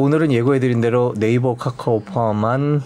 오늘은 예고해드린 대로 네이버 카카오 포함한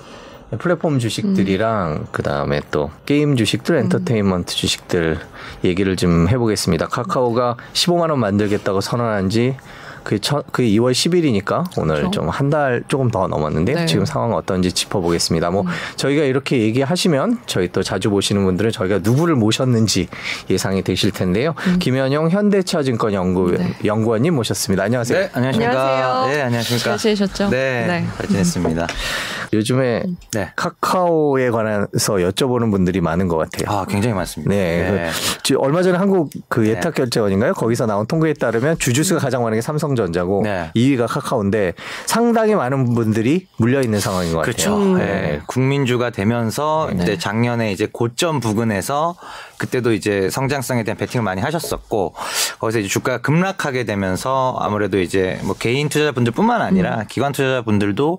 플랫폼 주식들이랑 음. 그 다음에 또 게임 주식들, 엔터테인먼트 주식들 얘기를 좀 해보겠습니다. 카카오가 15만 원 만들겠다고 선언한 지 그게, 첫, 그게 2월 10일이니까 오늘 그렇죠. 좀한 달 조금 더 넘었는데 네. 지금 상황 어떤지 짚어보겠습니다. 뭐 음. 저희가 이렇게 얘기하시면 저희 또 자주 보시는 분들은 저희가 누구를 모셨는지 예상이 되실 텐데요. 음. 김현영 현대차증권 연구 네. 연구원님 모셨습니다. 안녕하세요. 네, 안녕하십니까. 안녕하세요. 네, 안녕하십니까. 잘 지내셨죠? 네, 네. 잘 지냈습니다. 요즘에 네. 카카오에 관해서 여쭤보는 분들이 많은 것 같아요. 아, 굉장히 많습니다. 네. 네. 그, 얼마 전에 한국 그 예탁 결제원인가요? 거기서 나온 통계에 따르면 주주수가 가장 많은 게 삼성 삼성전자고 네. 2위가 카카오인데 상당히 많은 분들이 물려 있는 상황인 것 그렇죠. 같아요. 음. 네. 국민주가 되면서 네. 이제 작년에 이제 고점 부근에서 그때도 이제 성장성에 대한 베팅을 많이 하셨었고 거기서 이제 주가가 급락하게 되면서 아무래도 이제 뭐 개인 투자자분들뿐만 아니라 음. 기관 투자자분들도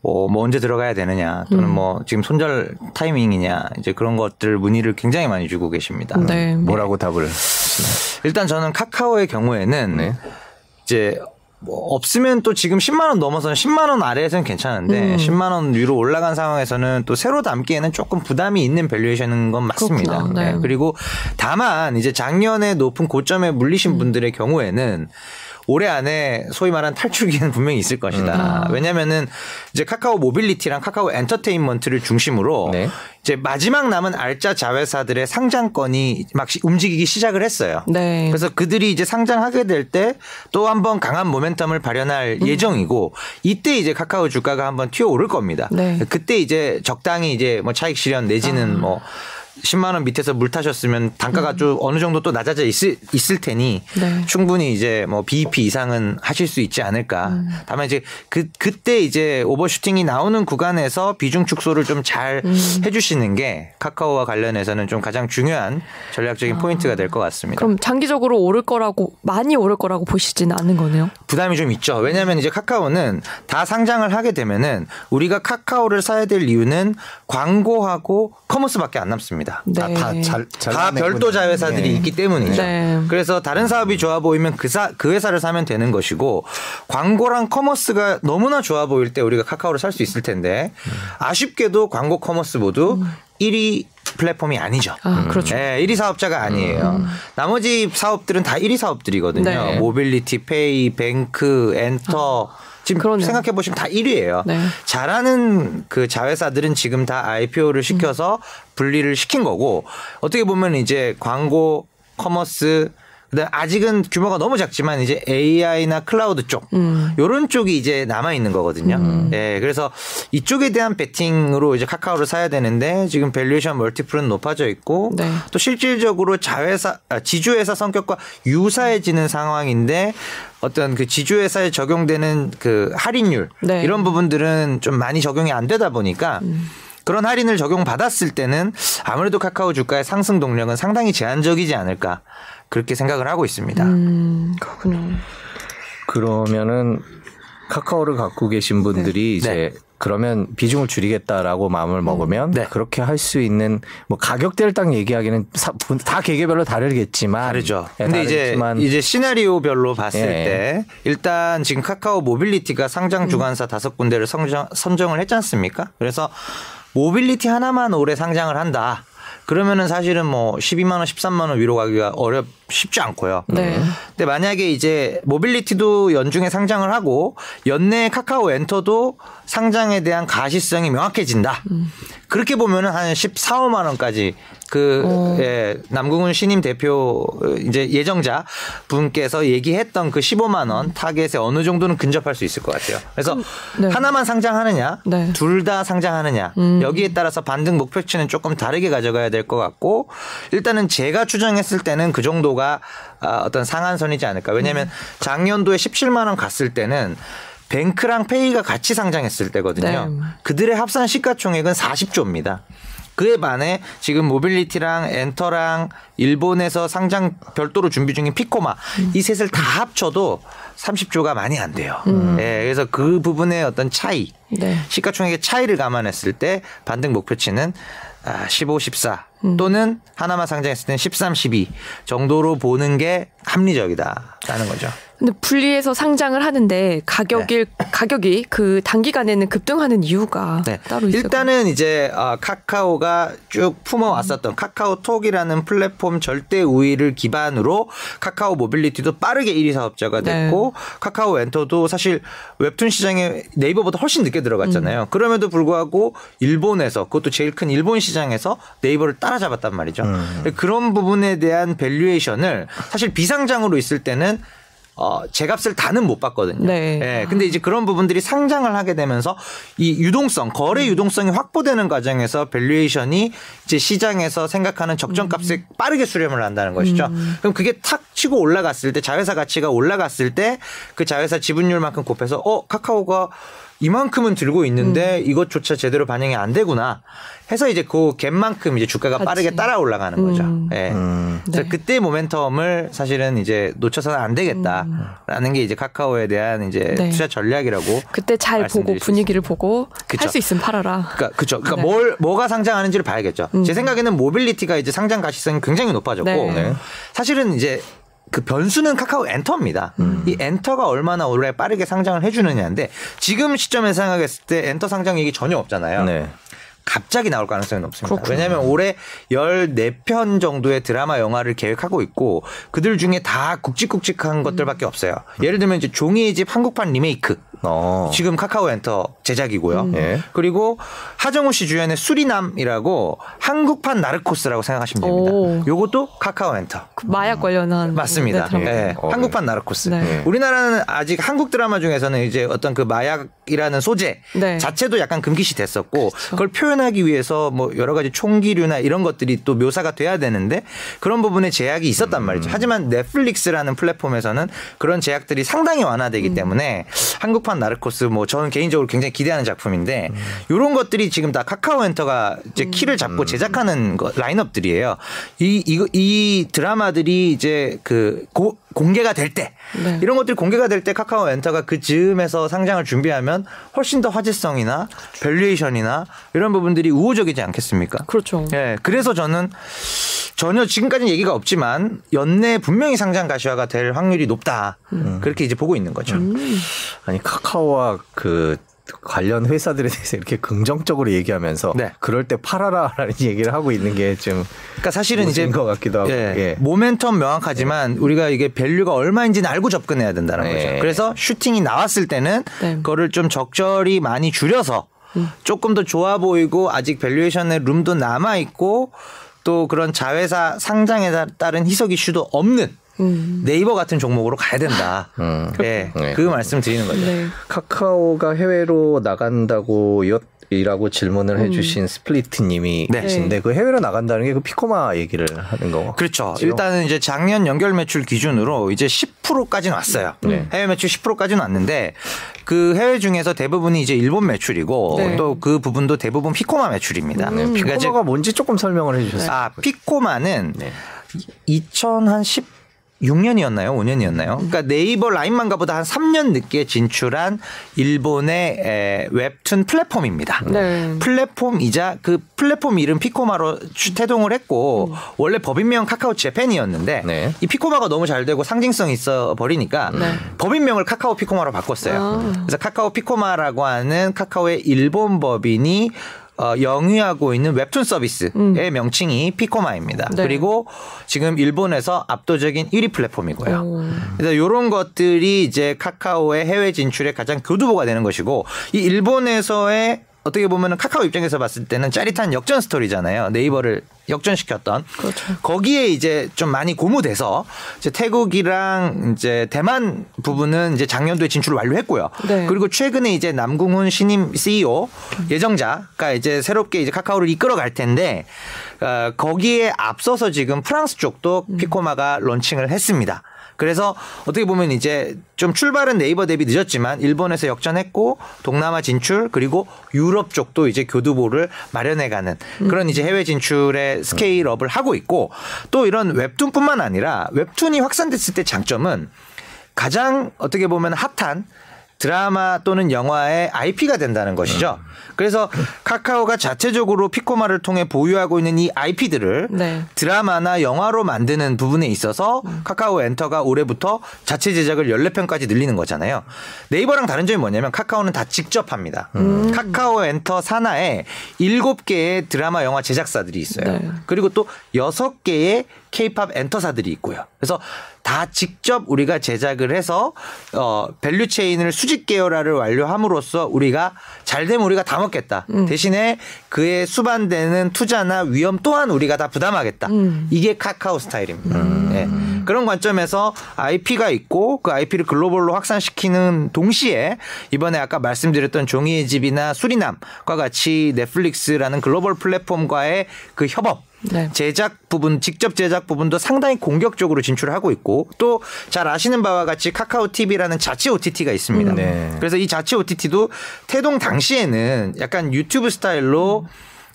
뭐, 뭐 언제 들어가야 되느냐 또는 음. 뭐 지금 손절 타이밍이냐 이제 그런 것들 문의를 굉장히 많이 주고 계십니다. 네. 뭐라고 답을? 일단 저는 카카오의 경우에는 네. 이제 뭐 없으면 또 지금 10만 원 넘어서는 10만 원 아래에서는 괜찮은데 음. 10만 원 위로 올라간 상황에서는 또 새로 담기에는 조금 부담이 있는 valuation인 건 맞습니다. 네. 네. 그리고 다만 이제 작년에 높은 고점에 물리신 음. 분들의 경우에는 올해 안에 소위 말한 탈출기는 분명히 있을 것이다. 음. 왜냐면은 이제 카카오 모빌리티랑 카카오 엔터테인먼트를 중심으로 네. 이제 마지막 남은 알짜 자회사들의 상장권이 막 움직이기 시작을 했어요. 네. 그래서 그들이 이제 상장하게 될 때 또 한번 강한 모멘텀을 발현할 음. 예정이고 이때 이제 카카오 주가가 한번 튀어 오를 겁니다. 네. 그때 이제 적당히 이제 뭐 차익 실현 내지는 아. 뭐 10만 원 밑에서 물 타셨으면 단가가 음. 좀 어느 정도 또 낮아져 있을, 있을 테니 네. 충분히 이제 뭐 BEP 이상은 하실 수 있지 않을까. 음. 다만 이제 그 그때 이제 오버슈팅이 나오는 구간에서 비중 축소를 좀잘 음. 해주시는 게 카카오와 관련해서는 좀 가장 중요한 전략적인 아. 포인트가 될 것 같습니다. 그럼 장기적으로 오를 거라고 많이 오를 거라고 보시지는 않는 거네요. 부담이 좀 있죠. 왜냐하면 이제 카카오는 다 상장을 하게 되면은 우리가 카카오를 사야 될 이유는 광고하고 커머스밖에 안 남습니다. 있습니다. 네. 다, 잘, 잘다 별도 자회사들이 네. 있기 때문이죠. 네. 그래서 다른 사업이 좋아 보이면 그, 사, 그 회사를 사면 되는 것이고 광고랑 커머스가 너무나 좋아 보일 때 우리가 카카오를 살 수 있을 텐데 아쉽게도 광고 커머스 모두 음. 1위 플랫폼이 아니죠. 아, 그렇죠. 네, 1위 사업자가 아니에요. 음. 나머지 사업들은 다 1위 사업들이거든요. 네. 모빌리티, 페이, 뱅크, 엔터, 아. 지금 그러네요. 생각해 보시면 다 1위예요. 네. 잘하는 그 자회사들은 지금 다 IPO를 시켜서 음. 분리를 시킨 거고 어떻게 보면 이제 광고 커머스 그다음 아직은 규모가 너무 작지만 이제 AI나 클라우드 쪽 음. 요런 쪽이 이제 남아 있는 거거든요. 음. 예. 그래서 이쪽에 대한 베팅으로 이제 카카오를 사야 되는데 지금 valuation multiple은 높아져 있고 네. 또 실질적으로 자회사 아, 지주회사 성격과 유사해지는 상황인데 어떤 그 지주회사에 적용되는 그 할인율 네. 이런 부분들은 좀 많이 적용이 안 되다 보니까 음. 그런 할인을 적용받았을 때는 아무래도 카카오 주가의 상승 동력은 상당히 제한적이지 않을까 그렇게 생각을 하고 있습니다. 음, 그렇군요. 그러면은 카카오를 갖고 계신 분들이 네. 이제 네. 그러면 비중을 줄이겠다라고 마음을 먹으면 음. 네. 그렇게 할 수 있는 뭐 가격대를 딱 얘기하기는 다 개개별로 다르겠지만 다르죠. 네, 근데 다르겠지만. 이제 이제 시나리오별로 봤을 예. 때 일단 지금 카카오 모빌리티가 상장 주관사 음. 다섯 음. 군데를 선정, 선정을 했지 않습니까? 그래서 모빌리티 하나만 올해 상장을 한다. 그러면은 사실은 뭐 12만 원, 13만 원 위로 가기가 어렵 쉽지 않고요. 네. 근데 만약에 이제 모빌리티도 연중에 상장을 하고 연내 카카오 엔터도 상장에 대한 가시성이 명확해진다. 음. 그렇게 보면은 한 14, 5만 원까지 그 어. 예, 남궁훈 신임 대표 이제 예정자 분께서 얘기했던 그 15만 원 타겟에 어느 정도는 근접할 수 있을 것 같아요. 그래서 음, 네. 하나만 상장하느냐, 네. 둘다 상장하느냐 음. 여기에 따라서 반등 목표치는 조금 다르게 가져가야 될 것 같고 일단은 제가 추정했을 때는 그 정도가 아, 어떤 상한선이지 않을까. 왜냐하면 음. 작년도에 17만 원 갔을 때는 뱅크랑 페이가 같이 상장했을 때거든요. 네. 그들의 합산 시가총액은 40조입니다. 그에 반해 지금 모빌리티랑 엔터랑 일본에서 상장 별도로 준비 중인 피코마 음. 이 셋을 다 합쳐도 30조가 많이 안 돼요. 음. 예, 그래서 그 부분의 어떤 차이, 네. 시가총액의 차이를 감안했을 때 반등 목표치는 15, 14 음. 또는 하나만 상장했을 때는 13, 12 정도로 보는 게 합리적이다라는 거죠. 근데 분리해서 상장을 하는데 가격이 네. 가격이 그 단기간에는 급등하는 이유가 네. 따로 있어요. 일단은 이제 아, 카카오가 쭉 품어왔었던 음. 카카오톡이라는 플랫폼 절대 우위를 기반으로 카카오 모빌리티도 빠르게 1위 사업자가 됐고 네. 카카오 엔터도 사실 웹툰 시장에 네이버보다 훨씬 늦게 들어갔잖아요. 음. 그럼에도 불구하고 일본에서 그것도 제일 큰 일본 시장에서 네이버를 따라잡았단 말이죠. 음. 그런 부분에 대한 valuation을 사실 비상장으로 있을 때는 어, 제값을 다는 못 받거든요. 네. 예. 근데 이제 그런 부분들이 상장을 하게 되면서 이 유동성, 거래 유동성이 확보되는 과정에서 valuation이 이제 시장에서 생각하는 적정값에 음. 빠르게 수렴을 한다는 것이죠. 음. 그럼 그게 탁 치고 올라갔을 때 자회사 가치가 올라갔을 때 그 자회사 지분율만큼 곱해서 어, 카카오가 이만큼은 들고 있는데 음. 이것조차 제대로 반영이 안 되구나 해서 이제 그 갭만큼 이제 주가가 같이. 빠르게 따라 올라가는 거죠. 음. 예. 음. 그래서 네. 그때 모멘텀을 사실은 이제 놓쳐서는 안 되겠다라는 게 이제 카카오에 대한 이제 네. 투자 전략이라고 그때 잘 보고 분위기를 보고 할 수 있으면 팔아라. 그러니까 그죠. 그러니까 네. 뭘 뭐가 상장하는지를 봐야겠죠. 음. 제 생각에는 모빌리티가 이제 상장 가시성이 굉장히 높아졌고 네. 사실은 이제 그 변수는 카카오 엔터입니다. 음. 이 엔터가 얼마나 오래 빠르게 상장을 해주느냐인데 지금 시점에서 생각했을 때 엔터 상장 얘기 전혀 없잖아요. 네. 갑자기 나올 가능성이 높습니다. 그렇구나. 왜냐하면 올해 14편 정도의 드라마 영화를 계획하고 있고 그들 중에 다 굵직굵직한 음. 것들밖에 없어요. 예를 들면 이제 종이의 집 한국판 리메이크 어. 지금 카카오 엔터 제작이고요. 음. 예. 그리고 하정우 씨 주연의 수리남이라고 한국판 나르코스라고 생각하시면 됩니다. 오. 요것도 카카오 엔터. 그 마약 관련한 맞습니다. 네, 네. 어, 한국판 나르코스. 네. 우리나라는 아직 한국 드라마 중에서는 이제 어떤 그 마약이라는 소재 네. 자체도 약간 금기시 됐었고 그렇죠. 그걸 표현 하기 위해서 뭐 여러 가지 총기류나 이런 것들이 또 묘사가 돼야 되는데 그런 부분에 제약이 있었단 말이죠. 음. 하지만 넷플릭스라는 플랫폼에서는 그런 제약들이 상당히 완화되기 음. 때문에 한국 한판 나르코스 뭐 저는 개인적으로 굉장히 기대하는 작품인데 음. 이런 것들이 지금 다 카카오 엔터가 이제 음. 키를 잡고 음. 제작하는 거, 라인업들이에요. 이, 이, 이 드라마들이 이제 그 고, 공개가 될 때, 네. 이런 것들이 공개가 될 때 카카오 엔터가 그 즈음에서 상장을 준비하면 훨씬 더 화제성이나 valuation이나 이런 부분들이 우호적이지 않겠습니까? 그렇죠. 예. 네, 그래서 저는 전혀 지금까지는 얘기가 없지만 연내 분명히 상장 가시화가 될 확률이 높다. 음. 그렇게 이제 보고 있는 거죠. 음. 아니 카카오와 그 관련 회사들에 대해서 이렇게 긍정적으로 얘기하면서 네. 그럴 때 팔아라라는 얘기를 하고 있는 게 좀 그러니까 사실은 이제 것 같기도 하고 예. 예. 모멘텀 명확하지만 네. 우리가 이게 value가 얼마인지는 알고 접근해야 된다는 네. 거죠. 그래서 슈팅이 나왔을 때는 네. 그거를 좀 적절히 많이 줄여서 음. 조금 더 좋아 보이고 아직 valuation의 room도 남아 있고 또 그런 자회사 상장에 따른 희석 이슈도 없는 음. 네이버 같은 종목으로 가야 된다. 음. 네, 네. 그 말씀 드리는 거죠. 네. 카카오가 해외로 나간다고 이라고 질문을 음. 해주신 스플리트님이 네. 계신데 그 해외로 나간다는 게 그 피코마 얘기를 하는 거. 그렇죠. 일단은 이제 작년 연결 매출 기준으로 이제 10%까지는 왔어요. 네. 해외 매출 10%까지는 왔는데 그 해외 중에서 대부분이 이제 일본 매출이고 네. 또그 부분도 대부분 피코마 매출입니다. 음. 피코마가 뭔지 조금 설명을 해주셨어요. 아 피코마는 2010 6년이었나요? 5년이었나요? 그러니까 네이버 라인만 가보다 한 3년 늦게 진출한 일본의 에, 웹툰 플랫폼입니다. 네. 플랫폼이자 그 플랫폼 이름 피코마로 태동을 했고 음. 원래 법인명 카카오 재팬이었는데 네. 이 피코마가 너무 잘 되고 상징성이 있어 버리니까 네. 법인명을 카카오 피코마로 바꿨어요. 아. 그래서 카카오 피코마라고 하는 카카오의 일본 법인이 어, 영위하고 있는 웹툰 서비스의 음. 명칭이 피코마입니다. 네. 그리고 지금 일본에서 압도적인 1위 플랫폼이고요. 오. 그래서 이런 것들이 이제 카카오의 해외 진출에 가장 교두보가 되는 것이고 이 일본에서의 어떻게 보면 카카오 입장에서 봤을 때는 짜릿한 역전 스토리잖아요. 네이버를 역전시켰던. 그렇죠. 거기에 이제 좀 많이 고무돼서 이제 태국이랑 이제 대만 부분은 이제 작년도에 진출을 완료했고요. 네. 그리고 최근에 이제 남궁훈 신임 CEO 예정자가 이제 새롭게 이제 카카오를 이끌어 갈 텐데 어, 거기에 앞서서 지금 프랑스 쪽도 음. 피코마가 론칭을 했습니다. 그래서 어떻게 보면 이제 좀 출발은 네이버 대비 늦었지만 일본에서 역전했고 동남아 진출 그리고 유럽 쪽도 이제 교두보를 마련해가는 그런 이제 해외 진출의 스케일업을 하고 있고 또 이런 웹툰뿐만 아니라 웹툰이 확산됐을 때 장점은 가장 어떻게 보면 핫한 드라마 또는 영화의 IP가 된다는 것이죠. 그래서 카카오가 자체적으로 피코마를 통해 보유하고 있는 이 IP들을 네. 드라마나 영화로 만드는 부분에 있어서 카카오 엔터가 올해부터 자체 제작을 14편까지 늘리는 거잖아요. 네이버랑 다른 점이 뭐냐면 카카오는 다 직접 합니다. 음. 카카오 엔터 산하에 7개의 드라마 영화 제작사들이 있어요. 네. 그리고 또 6개의 케이팝 엔터사들이 있고요. 그래서 다 직접 우리가 제작을 해서 어 value chain을 수직 계열화를 완료함으로써 우리가 잘 되면 우리가 다 먹겠다. 음. 대신에 그에 수반되는 투자나 위험 또한 우리가 다 부담하겠다. 음. 이게 카카오 스타일입니다. 음. 네. 그런 관점에서 IP가 있고 그 IP를 글로벌로 확산시키는 동시에 이번에 아까 말씀드렸던 종이의 집이나 수리남과 같이 넷플릭스라는 글로벌 플랫폼과의 그 협업 네. 제작 부분, 직접 제작 부분도 상당히 공격적으로 진출하고 있고 또 잘 아시는 바와 같이 카카오 TV라는 자체 OTT가 있습니다. 음. 네. 그래서 이 자체 OTT도 태동 당시에는 약간 유튜브 스타일로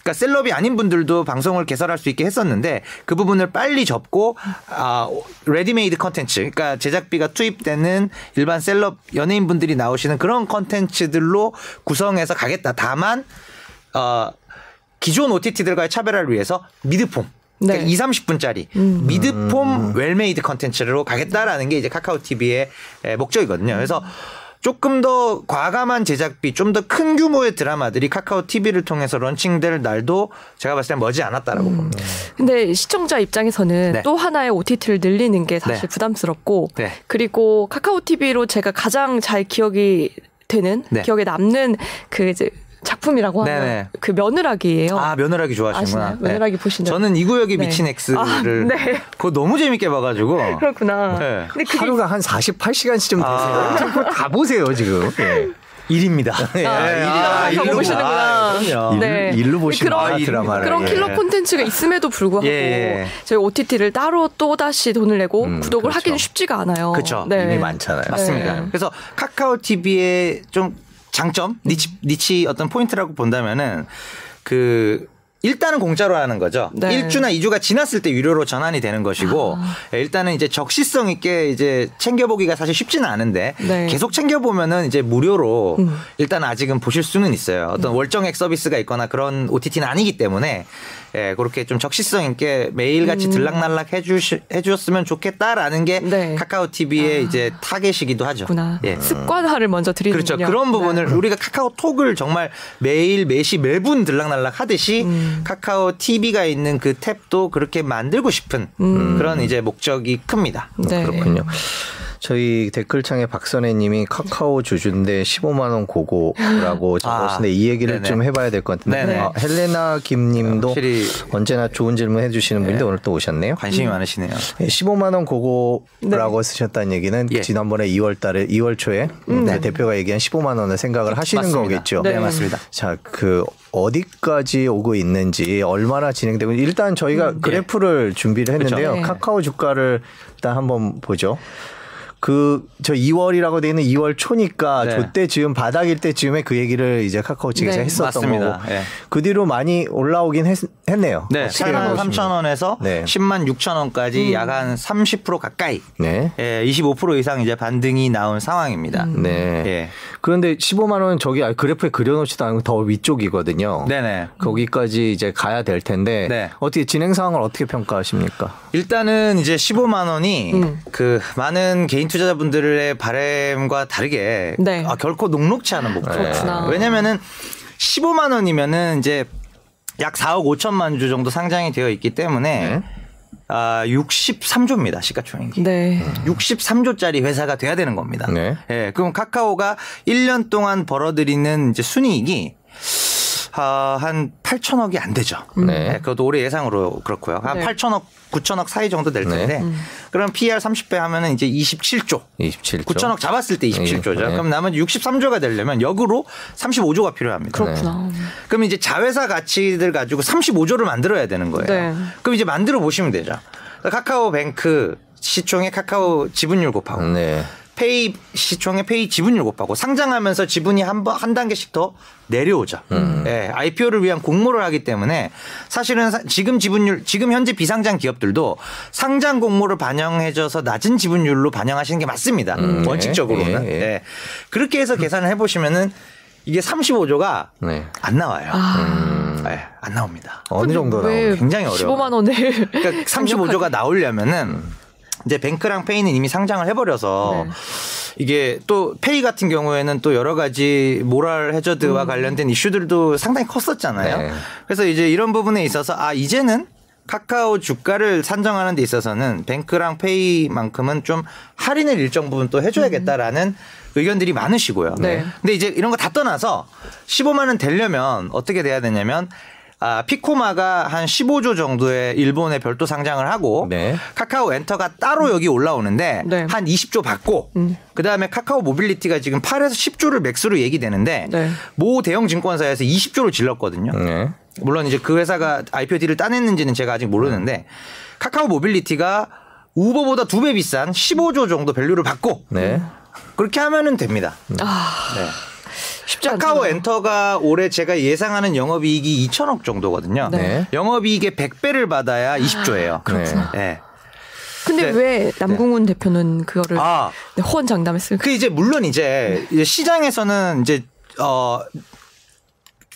그러니까 셀럽이 아닌 분들도 방송을 개설할 수 있게 했었는데 그 부분을 빨리 접고 아 레디메이드 컨텐츠 그러니까 제작비가 투입되는 일반 셀럽 연예인 분들이 나오시는 그런 컨텐츠들로 구성해서 가겠다. 다만 어 기존 OTT들과의 차별화를 위해서 mid-form 그러니까 네. 2, 30분짜리 음. mid-form well-made 컨텐츠로 가겠다라는 게 이제 카카오 TV의 목적이거든요. 그래서 조금 더 과감한 제작비, 좀 더 큰 규모의 드라마들이 카카오 TV를 통해서 launching될 날도 제가 봤을 때 머지 않았다라고 음. 봅니다. 근데 시청자 입장에서는 네. 또 하나의 OTT를 늘리는 게 사실 네. 부담스럽고 네. 그리고 카카오 TV로 제가 가장 잘 기억이 되는 네. 기억에 남는 그 이제 작품이라고 하면 네네. 그 며느라기예요. 아 며느라기 좋아하시구나. 네. 며느라기 보신 적 저는 이 구역이 네. 미친 엑스를 아, 네. 그거 너무 재밌게 봐가지고. 그렇구나. 네. 근데 그게... 하루가 한 48시간쯤 아. 되세요. 아. 다 보세요 지금. 네. 일입니다. 네. 아, 아, 일로 보시는구나. 아, 네. 일로 보시는 그런, 드라마를. 그런 킬러 예. 콘텐츠가 있음에도 불구하고 예. 저희 OTT를 따로 또 다시 돈을 내고 음, 구독을 그렇죠. 하기는 쉽지가 않아요. 그렇죠. 네. 이미 많잖아요. 맞습니다. 네. 그래서 카카오 TV의 좀 장점, niche, niche 어떤 포인트라고 본다면은 그 일단은 공짜로 하는 거죠. 네. 1주나 2주가 지났을 때 유료로 전환이 되는 것이고 아. 일단은 이제 적시성 있게 이제 챙겨보기가 사실 쉽지는 않은데 네. 계속 챙겨보면은 이제 무료로 음. 일단 아직은 보실 수는 있어요. 어떤 음. 월정액 서비스가 있거나 그런 OTT는 아니기 때문에 예, 그렇게 좀 적시성 있게 매일같이 음. 들락날락 해주시, 해주셨으면 좋겠다라는 게 네. 카카오 TV의 아. 이제 타겟이기도 하죠. 예. 습관화를 먼저 드리는 그렇죠. 그런 부분을 네. 우리가 카카오톡을 정말 매일 매시 매분 들락날락 하듯이 음. 카카오 TV가 있는 그 탭도 그렇게 만들고 싶은 음. 그런 이제 목적이 큽니다. 네. 그렇군요. 저희 댓글창에 박선혜님이 카카오 주주인데 15만 원 고고라고 적었는데 아, 이 얘기를 네네. 좀 해봐야 될 것 같은데 아, 헬레나 김님도 언제나 좋은 질문 해주시는 분인데 네. 오늘 또 오셨네요. 관심이 음. 많으시네요. 15만 원 고고라고 네. 쓰셨다는 얘기는 예. 지난번에 2월달에 2월 초에 음, 네. 대표가 얘기한 15만 원을 생각을 하시는 맞습니다. 거겠죠. 네, 맞습니다. 자, 그 어디까지 오고 있는지 얼마나 진행되고 일단 저희가 음, 예. 그래프를 예. 준비를 했는데요. 그렇죠. 카카오 주가를 일단 한번 보죠. 그 저 2월이라고 돼 있는 2월 초니까 네. 저때 지금 바닥일 때쯤에 그 얘기를 이제 카카오 측에서 네. 했었던 맞습니다. 거고 네. 그 뒤로 많이 올라오긴 했, 네요 네, 8만 3천 원에서 네. 10만 6천 원까지 음. 약한 30% 가까이, 네, 예, 25% 이상 이제 반등이 나온 상황입니다. 음. 네. 예. 그런데 15만 원은 저기 그래프에 그려놓지도 않고 더 위쪽이거든요. 네네. 거기까지 이제 가야 될 텐데 네. 어떻게 진행 상황을 어떻게 평가하십니까? 일단은 이제 15만 원이 음. 그 많은 개인 투자자분들의 바램과 다르게 네. 아, 결코 녹록치 않은 목표예요. 왜냐면은 15만 원이면은 이제 약 4억 5천만 주 정도 상장이 되어 있기 때문에 네. 아, 63조입니다. 시가총액이. 네. 63조짜리 회사가 돼야 되는 겁니다. 네. 네. 그럼 카카오가 1년 동안 벌어들이는 이제 순이익이 아, 한 8천억이 안 되죠. 네. 네. 그것도 올해 예상으로 그렇고요. 한 네. 8천억, 9천억 사이 정도 될 네. 텐데. 네. 그럼 PR 30배 하면은 이제 27조. 27조. 9천억 잡았을 때 27조죠. 네. 그럼 남은 63조가 되려면 역으로 35조가 필요합니다. 그렇구나. 그럼 이제 자회사 가치들 가지고 35조를 만들어야 되는 거예요. 그럼 이제 만들어 보시면 되죠. 카카오뱅크 시총의 카카오 지분율 곱하고 네. 페이 시총의 페이 지분율 곱하고 상장하면서 지분이 한, 번, 한 단계씩 더 내려오죠. 음. 예, IPO를 위한 공모를 하기 때문에 사실은 지금 지분율, 지금 현재 비상장 기업들도 상장 공모를 반영해줘서 낮은 지분율로 반영하시는 게 맞습니다. 음. 원칙적으로는. 예, 예. 예. 그렇게 해서 계산을 해보시면은 이게 35조가 네. 안 나와요. 아. 음. 네, 안 나옵니다. 어느 정도 나오요 굉장히 어려워. 15만 원을. 그러니까 35조가 나오려면은 이제 뱅크랑 페이는 이미 상장을 해버려서 네. 이게 또 페이 같은 경우에는 또 여러 가지 모랄 해저드와 음. 관련된 이슈들도 상당히 컸었잖아요. 네. 그래서 이제 이런 부분에 있어서 아 이제는 카카오 주가를 산정하는 데 있어서는 뱅크랑 페이만큼은 좀 할인을 일정 부분 또 해줘야겠다라는 음. 의견들이 많으시고요. 네. 근데 이제 이런 거 다 떠나서 15만 원 되려면 어떻게 돼야 되냐면 아, 피코마가 한 15조 정도의 일본에 별도 상장을 하고 네. 카카오 엔터가 따로 여기 올라오는데 네. 한 20조 받고 음. 그다음에 카카오 모빌리티가 지금 8에서 10조를 max로 얘기되는데 네. 모 대형 증권사에서 20조를 질렀거든요. 네. 물론 이제 그 회사가 IPO deal을 따냈는지는 제가 아직 모르는데 카카오 모빌리티가 우버보다 두 배 비싼 15조 정도 value를 받고 네. 그렇게 하면은 됩니다. 아. 네. 쉽지 카카오 엔터가 올해 제가 예상하는 영업이익이 2천억 정도거든요. 네. 영업이익의 100배를 받아야 20조예요. 아, 그렇구나. 네. 근데 네. 왜 남궁훈 네. 대표는 그거를 아, 네, 호언 장담했을까? 그 이제 물론 이제, 이제 시장에서는 이제 어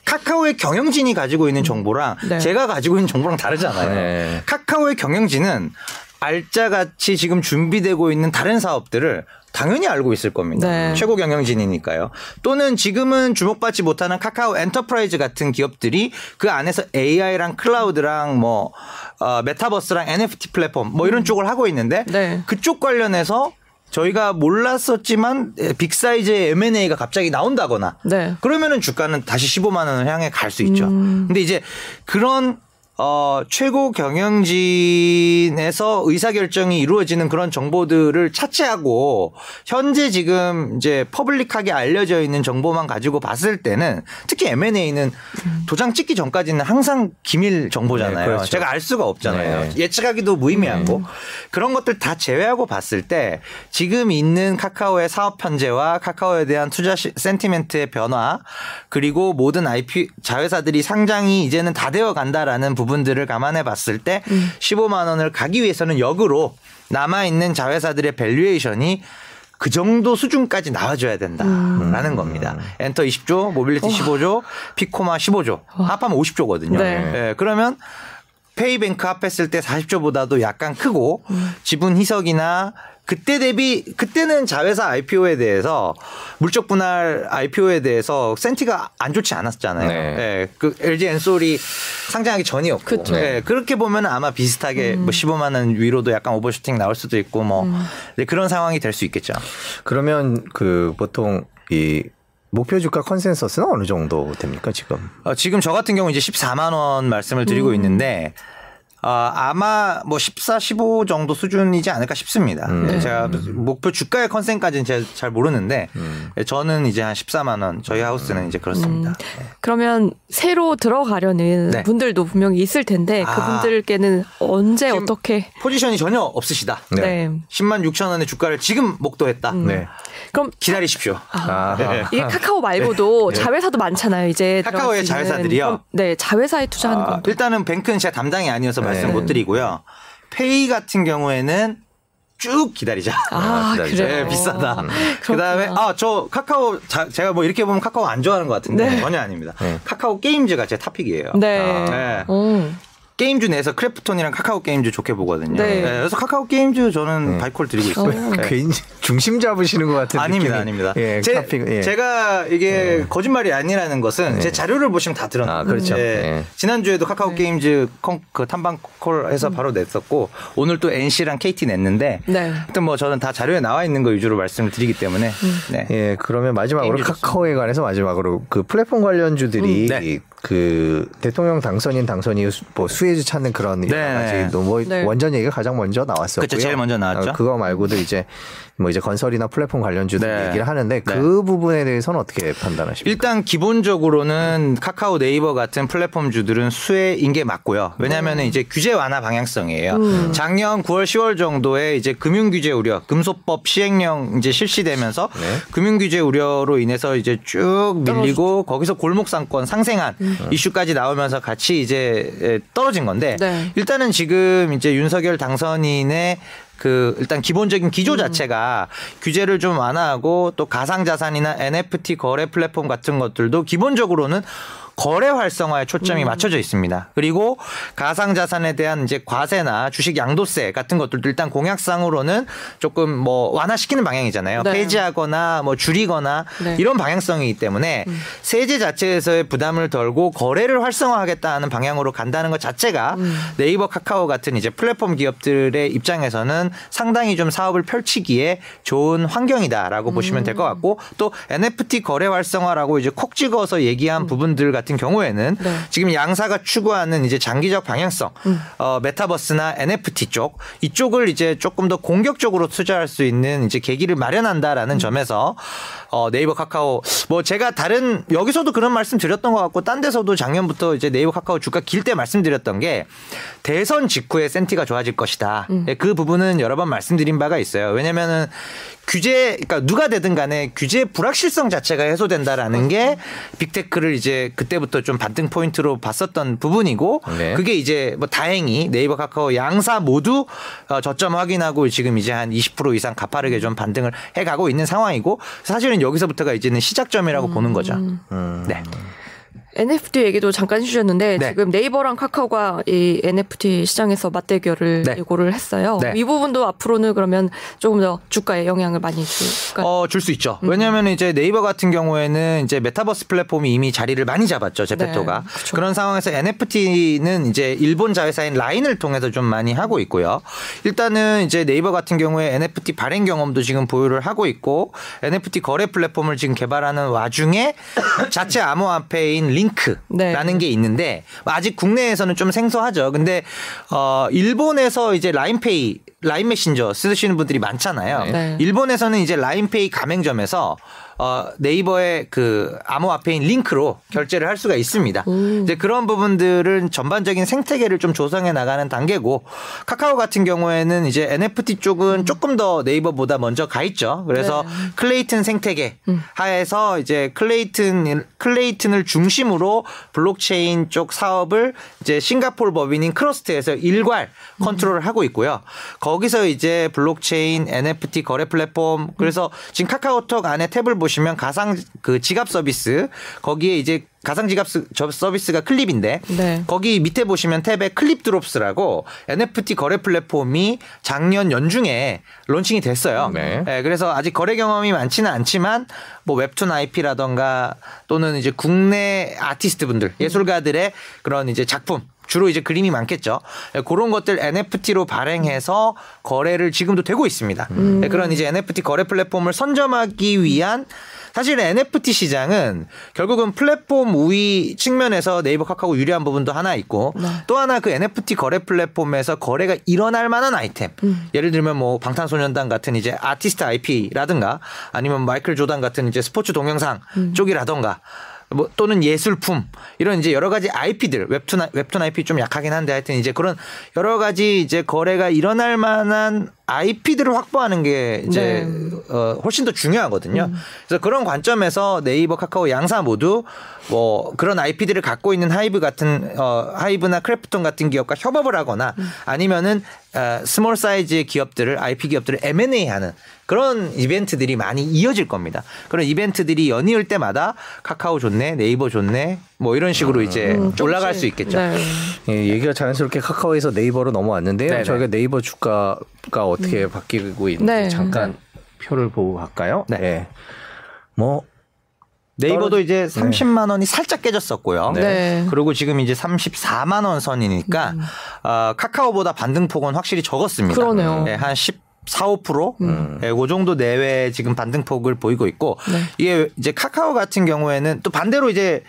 카카오의 경영진이 가지고 있는 정보랑 네. 제가 가지고 있는 정보랑 다르잖아요. 네. 카카오의 경영진은 알짜같이 지금 준비되고 있는 다른 사업들을 당연히 알고 있을 겁니다. 네. 최고 경영진이니까요. 또는 지금은 주목받지 못하는 카카오 엔터프라이즈 같은 기업들이 그 안에서 AI랑 클라우드랑 뭐 어, 메타버스랑 NFT 플랫폼 뭐 이런 음. 쪽을 하고 있는데 네. 그쪽 관련해서 저희가 몰랐었지만 big size의 M&A가 갑자기 나온다거나 네. 그러면은 주가는 다시 15만 원을 향해 갈 수 있죠. 음. 근데 이제 그런 어, 최고 경영진에서 의사결정이 이루어지는 그런 정보들을 차치하고 현재 지금 이제 퍼블릭하게 알려져 있는 정보만 가지고 봤을 때는 특히 M&A는 도장 찍기 전까지는 항상 기밀 정보잖아요. 네, 그렇죠. 제가 알 수가 없잖아요. 네. 예측하기도 무의미하고 음. 그런 것들 다 제외하고 봤을 때 지금 있는 카카오의 사업 현재와 카카오에 대한 투자 센티멘트의 변화 그리고 모든 IP 자회사들이 상장이 이제는 다 되어 간다라는 부분 부분들을 감안해 봤을 때 음. 15만 원을 가기 위해서는 역으로 남아 있는 자회사들의 valuation이 그 정도 수준까지 나와줘야 된다라는 음. 겁니다. 엔터 20조, 모빌리티 15조, 피코마 15조, 합하면 50조거든요. 네. 네. 그러면 페이뱅크 합했을 때 40조보다도 약간 크고 음. 지분 희석이나 그때 대비 그때는 자회사 IPO에 대해서 물적 분할 IPO에 대해서 senti가 안 좋지 않았잖아요. 네. 네. 그 LG 엔솔이 상장하기 전이었고. 그렇죠. 네. 그렇게 보면 아마 비슷하게 음. 뭐 15만 원 위로도 약간 overshooting 나올 수도 있고 뭐 음. 네, 그런 상황이 될 수 있겠죠. 그러면 그 보통 이 목표 주가 consensus는 어느 정도 됩니까 지금? 어, 지금 저 같은 경우 이제 14만 원 말씀을 드리고 음. 있는데 어, 아마 뭐 14, 15 정도 수준이지 않을까 싶습니다. 음. 네. 제가 목표 주가의 consen까지는 제가 잘 모르는데 음. 저는 이제 한 14만 원 저희 house는 이제 그렇습니다. 음. 네. 그러면 새로 들어가려는 네. 분들도 분명히 있을 텐데 아. 그분들께는 언제 어떻게 포지션이 전혀 없으시다. 네. 10만 6천 원의 주가를 지금 목도했다. 음. 네. 그럼 기다리십시오. 아, 네. 이게 카카오 말고도 네. 자회사도 많잖아요. 이제 카카오의 자회사들이요. 네, 자회사에 투자하는 아, 건 일단은 뱅크는 제가 담당이 아니어서 말씀 못 드리고요. 페이 같은 경우에는 쭉 기다리자. 아, 아 그래요? 네, 비싸다. 음. 그다음에 아, 저 카카오 자, 제가 뭐 이렇게 보면 카카오 안 좋아하는 것 같은데 네. 전혀 아닙니다. 네. 카카오 게임즈가 제 top pick이에요. 네. 아. 네. 게임즈 내에서 크래프톤이랑 카카오 게임즈 좋게 보거든요. 네. 네. 그래서 카카오 게임즈 저는 네. buy call 드리고 있어요. 어. 네. 괜히 중심 잡으시는 것 같은 아닙니다, 느낌이. 아닙니다. 예, 제, 예. 제가 이게 예. 거짓말이 아니라는 것은 예. 제 자료를 보시면 다 드러나요. 아, 그렇죠. 예. 지난 주에도 카카오 네. 게임즈 콩, 그 탐방 call해서 음. 바로 냈었고 오늘 또 NC랑 KT 냈는데, 네. 하여튼 뭐 저는 다 자료에 나와 있는 거 위주로 말씀을 드리기 때문에. 음. 네. 예, 그러면 마지막으로 카카오에 관해서 마지막으로 그 플랫폼 관련주들이 음, 네. 그 대통령 당선인 당선이 뭐 수혜 프리즈 찾는 그런 네. 여러 가지 뭐 네. 원전 얘기가 가장 먼저 나왔었고요. 그렇죠. 제일 먼저 나왔죠. 어, 그거 말고도 이제 뭐 이제 건설이나 플랫폼 관련주들 네. 얘기를 하는데 그 네. 부분에 대해서는 어떻게 판단하십니까? 일단 기본적으로는 카카오 네이버 같은 플랫폼 주들은 수혜인 게 맞고요. 왜냐하면 음. 이제 규제 완화 방향성이에요. 음. 작년 9월 10월 정도에 이제 금융 규제 우려, 금소법 시행령 이제 실시되면서 네. 금융 규제 우려로 인해서 이제 쭉 밀리고 거기서 골목 상권 상생한 음. 이슈까지 나오면서 같이 이제 떨어 진 건데 네. 일단은 지금 이제 윤석열 당선인의 그 일단 기본적인 기조 음. 자체가 규제를 좀 완화하고 또 가상 자산이나 NFT 거래 플랫폼 같은 것들도 기본적으로는 거래 활성화에 초점이 음. 맞춰져 있습니다. 그리고 가상 자산에 대한 이제 과세나 주식 양도세 같은 것들도 일단 공약상으로는 조금 뭐 완화시키는 방향이잖아요. 네. 폐지하거나 뭐 줄이거나 네. 이런 방향성이기 때문에 음. 세제 자체에서의 부담을 덜고 거래를 활성화하겠다는 방향으로 간다는 것 자체가 음. 네이버 카카오 같은 이제 플랫폼 기업들의 입장에서는 상당히 좀 사업을 펼치기에 좋은 환경이다라고 보시면 될 것 같고 또 NFT 거래 활성화라고 이제 콕 찍어서 얘기한 음. 부분들 같은 같은 경우에는 네. 지금 양사가 추구하는 이제 장기적 방향성, 음. 어, 메타버스나 NFT 쪽 이쪽을 이제 조금 더 공격적으로 투자할 수 있는 이제 계기를 마련한다라는 음. 점에서 어, 네이버 카카오 뭐 제가 다른 여기서도 그런 말씀 드렸던 것 같고 딴 데서도 작년부터 이제 네이버 카카오 주가 길 때 말씀드렸던 게 대선 직후에 센티가 좋아질 것이다. 음. 네, 그 부분은 여러 번 말씀드린 바가 있어요. 왜냐면은 규제 그러니까 누가 되든 간에 규제 불확실성 자체가 해소된다라는 게 빅테크를 이제 그때부터 좀 반등 포인트로 봤었던 부분이고 네. 그게 이제 뭐 다행히 네이버 카카오 양사 모두 어, 저점 확인하고 지금 이제 한 20% 이상 가파르게 좀 반등을 해 가고 있는 상황이고 사실은 여기서부터가 이제는 시작점이라고 음. 보는 거죠. 음. 네. NFT 얘기도 잠깐 해주셨는데 네. 지금 네이버랑 카카오가 이 NFT 시장에서 맞대결을 네. 예고를 했어요. 네. 이 부분도 앞으로는 그러면 조금 더 주가에 영향을 많이 줄까? 어, 줄 수 있죠. 음. 왜냐하면 이제 네이버 같은 경우에는 이제 메타버스 플랫폼이 이미 자리를 많이 잡았죠. 제페토가. 네. 그런 상황에서 NFT는 이제 일본 자회사인 라인을 통해서 좀 많이 하고 있고요. 일단은 이제 네이버 같은 경우에 NFT 발행 경험도 지금 보유를 하고 있고 NFT 거래 플랫폼을 지금 개발하는 와중에 자체 암호화폐인 링 링크라는 네. 게 있는데 아직 국내에서는 좀 생소하죠. 근데 어 일본에서 이제 라인페이 라인 메신저 쓰시는 분들이 많잖아요. 네. 일본에서는 이제 라인페이 가맹점에서 어, 네이버의 그 암호 화폐인 링크로 결제를 할 수가 있습니다. 음. 이제 그런 부분들은 전반적인 생태계를 좀 조성해 나가는 단계고 카카오 같은 경우에는 이제 NFT 쪽은 음. 조금 더 네이버보다 먼저 가 있죠. 그래서 네. 클레이튼 생태계 음. 하에서 이제 클레이튼 클레이튼을 중심으로 블록체인 쪽 사업을 이제 싱가폴 법인인 크러스트에서 일괄 음. 컨트롤을 하고 있고요. 거기서 이제 블록체인 NFT 거래 플랫폼 그래서 지금 카카오톡 안에 탭을 보시면 가상 그 지갑 서비스 거기에 이제 가상 지갑 서비스가 클립인데 네. 거기 밑에 보시면 탭에 클립 드롭스라고 NFT 거래 플랫폼이 작년 연중에 론칭이 됐어요. 네. 네. 그래서 아직 거래 경험이 많지는 않지만 뭐 웹툰 IP라던가 또는 이제 국내 아티스트 분들 예술가들의 그런 이제 작품 주로 이제 그림이 많겠죠. 예, 그런 것들 NFT로 발행해서 거래를 지금도 되고 있습니다. 음. 예, 그런 이제 NFT 거래 플랫폼을 선점하기 위한 사실 NFT 시장은 결국은 플랫폼 우위 측면에서 네이버 카카오 유리한 부분도 하나 있고 네. 또 하나 그 NFT 거래 플랫폼에서 거래가 일어날 만한 아이템 음. 예를 들면 뭐 방탄소년단 같은 이제 아티스트 IP라든가 아니면 마이클 조단 같은 이제 스포츠 동영상 음. 쪽이라던가 뭐 또는 예술품 이런 이제 여러 가지 IP들 웹툰 웹툰 IP 좀 약하긴 한데 하여튼 이제 그런 여러 가지 이제 거래가 일어날 만한 IP들을 확보하는 게 이제 네. 어 훨씬 더 중요하거든요. 음. 그래서 그런 관점에서 네이버, 카카오 양사 모두 뭐 그런 IP들을 갖고 있는 하이브 같은 어 하이브나 크래프톤 같은 기업과 협업을 하거나 음. 아니면은 어, small size의 기업들을 IP 기업들을 M&A 하는 그런 이벤트들이 많이 이어질 겁니다. 그런 이벤트들이 연이을 때마다 카카오 좋네, 네이버 좋네, 뭐 이런 식으로 이제 음, 올라갈 수 있겠죠. 네. 예, 얘기가 자연스럽게 카카오에서 네이버로 넘어왔는데요. 네네. 저희가 네이버 주가가 어떻게 음. 바뀌고 있는지 네. 잠깐 표를 보고 갈까요? 네. 네. 뭐 네이버도. 이제 30만 원이 살짝 깨졌었고요. 네. 그리고 지금 이제 34만 원 선이니까 음. 어, 카카오보다 반등폭은 확실히 적었습니다. 그러네요. 네, 한 10. 4, 5%? 음. 네, 그 정도 내외 지금 반등폭을 보이고 있고 네. 이게 이제 카카오 같은 경우에는 또 반대로 이제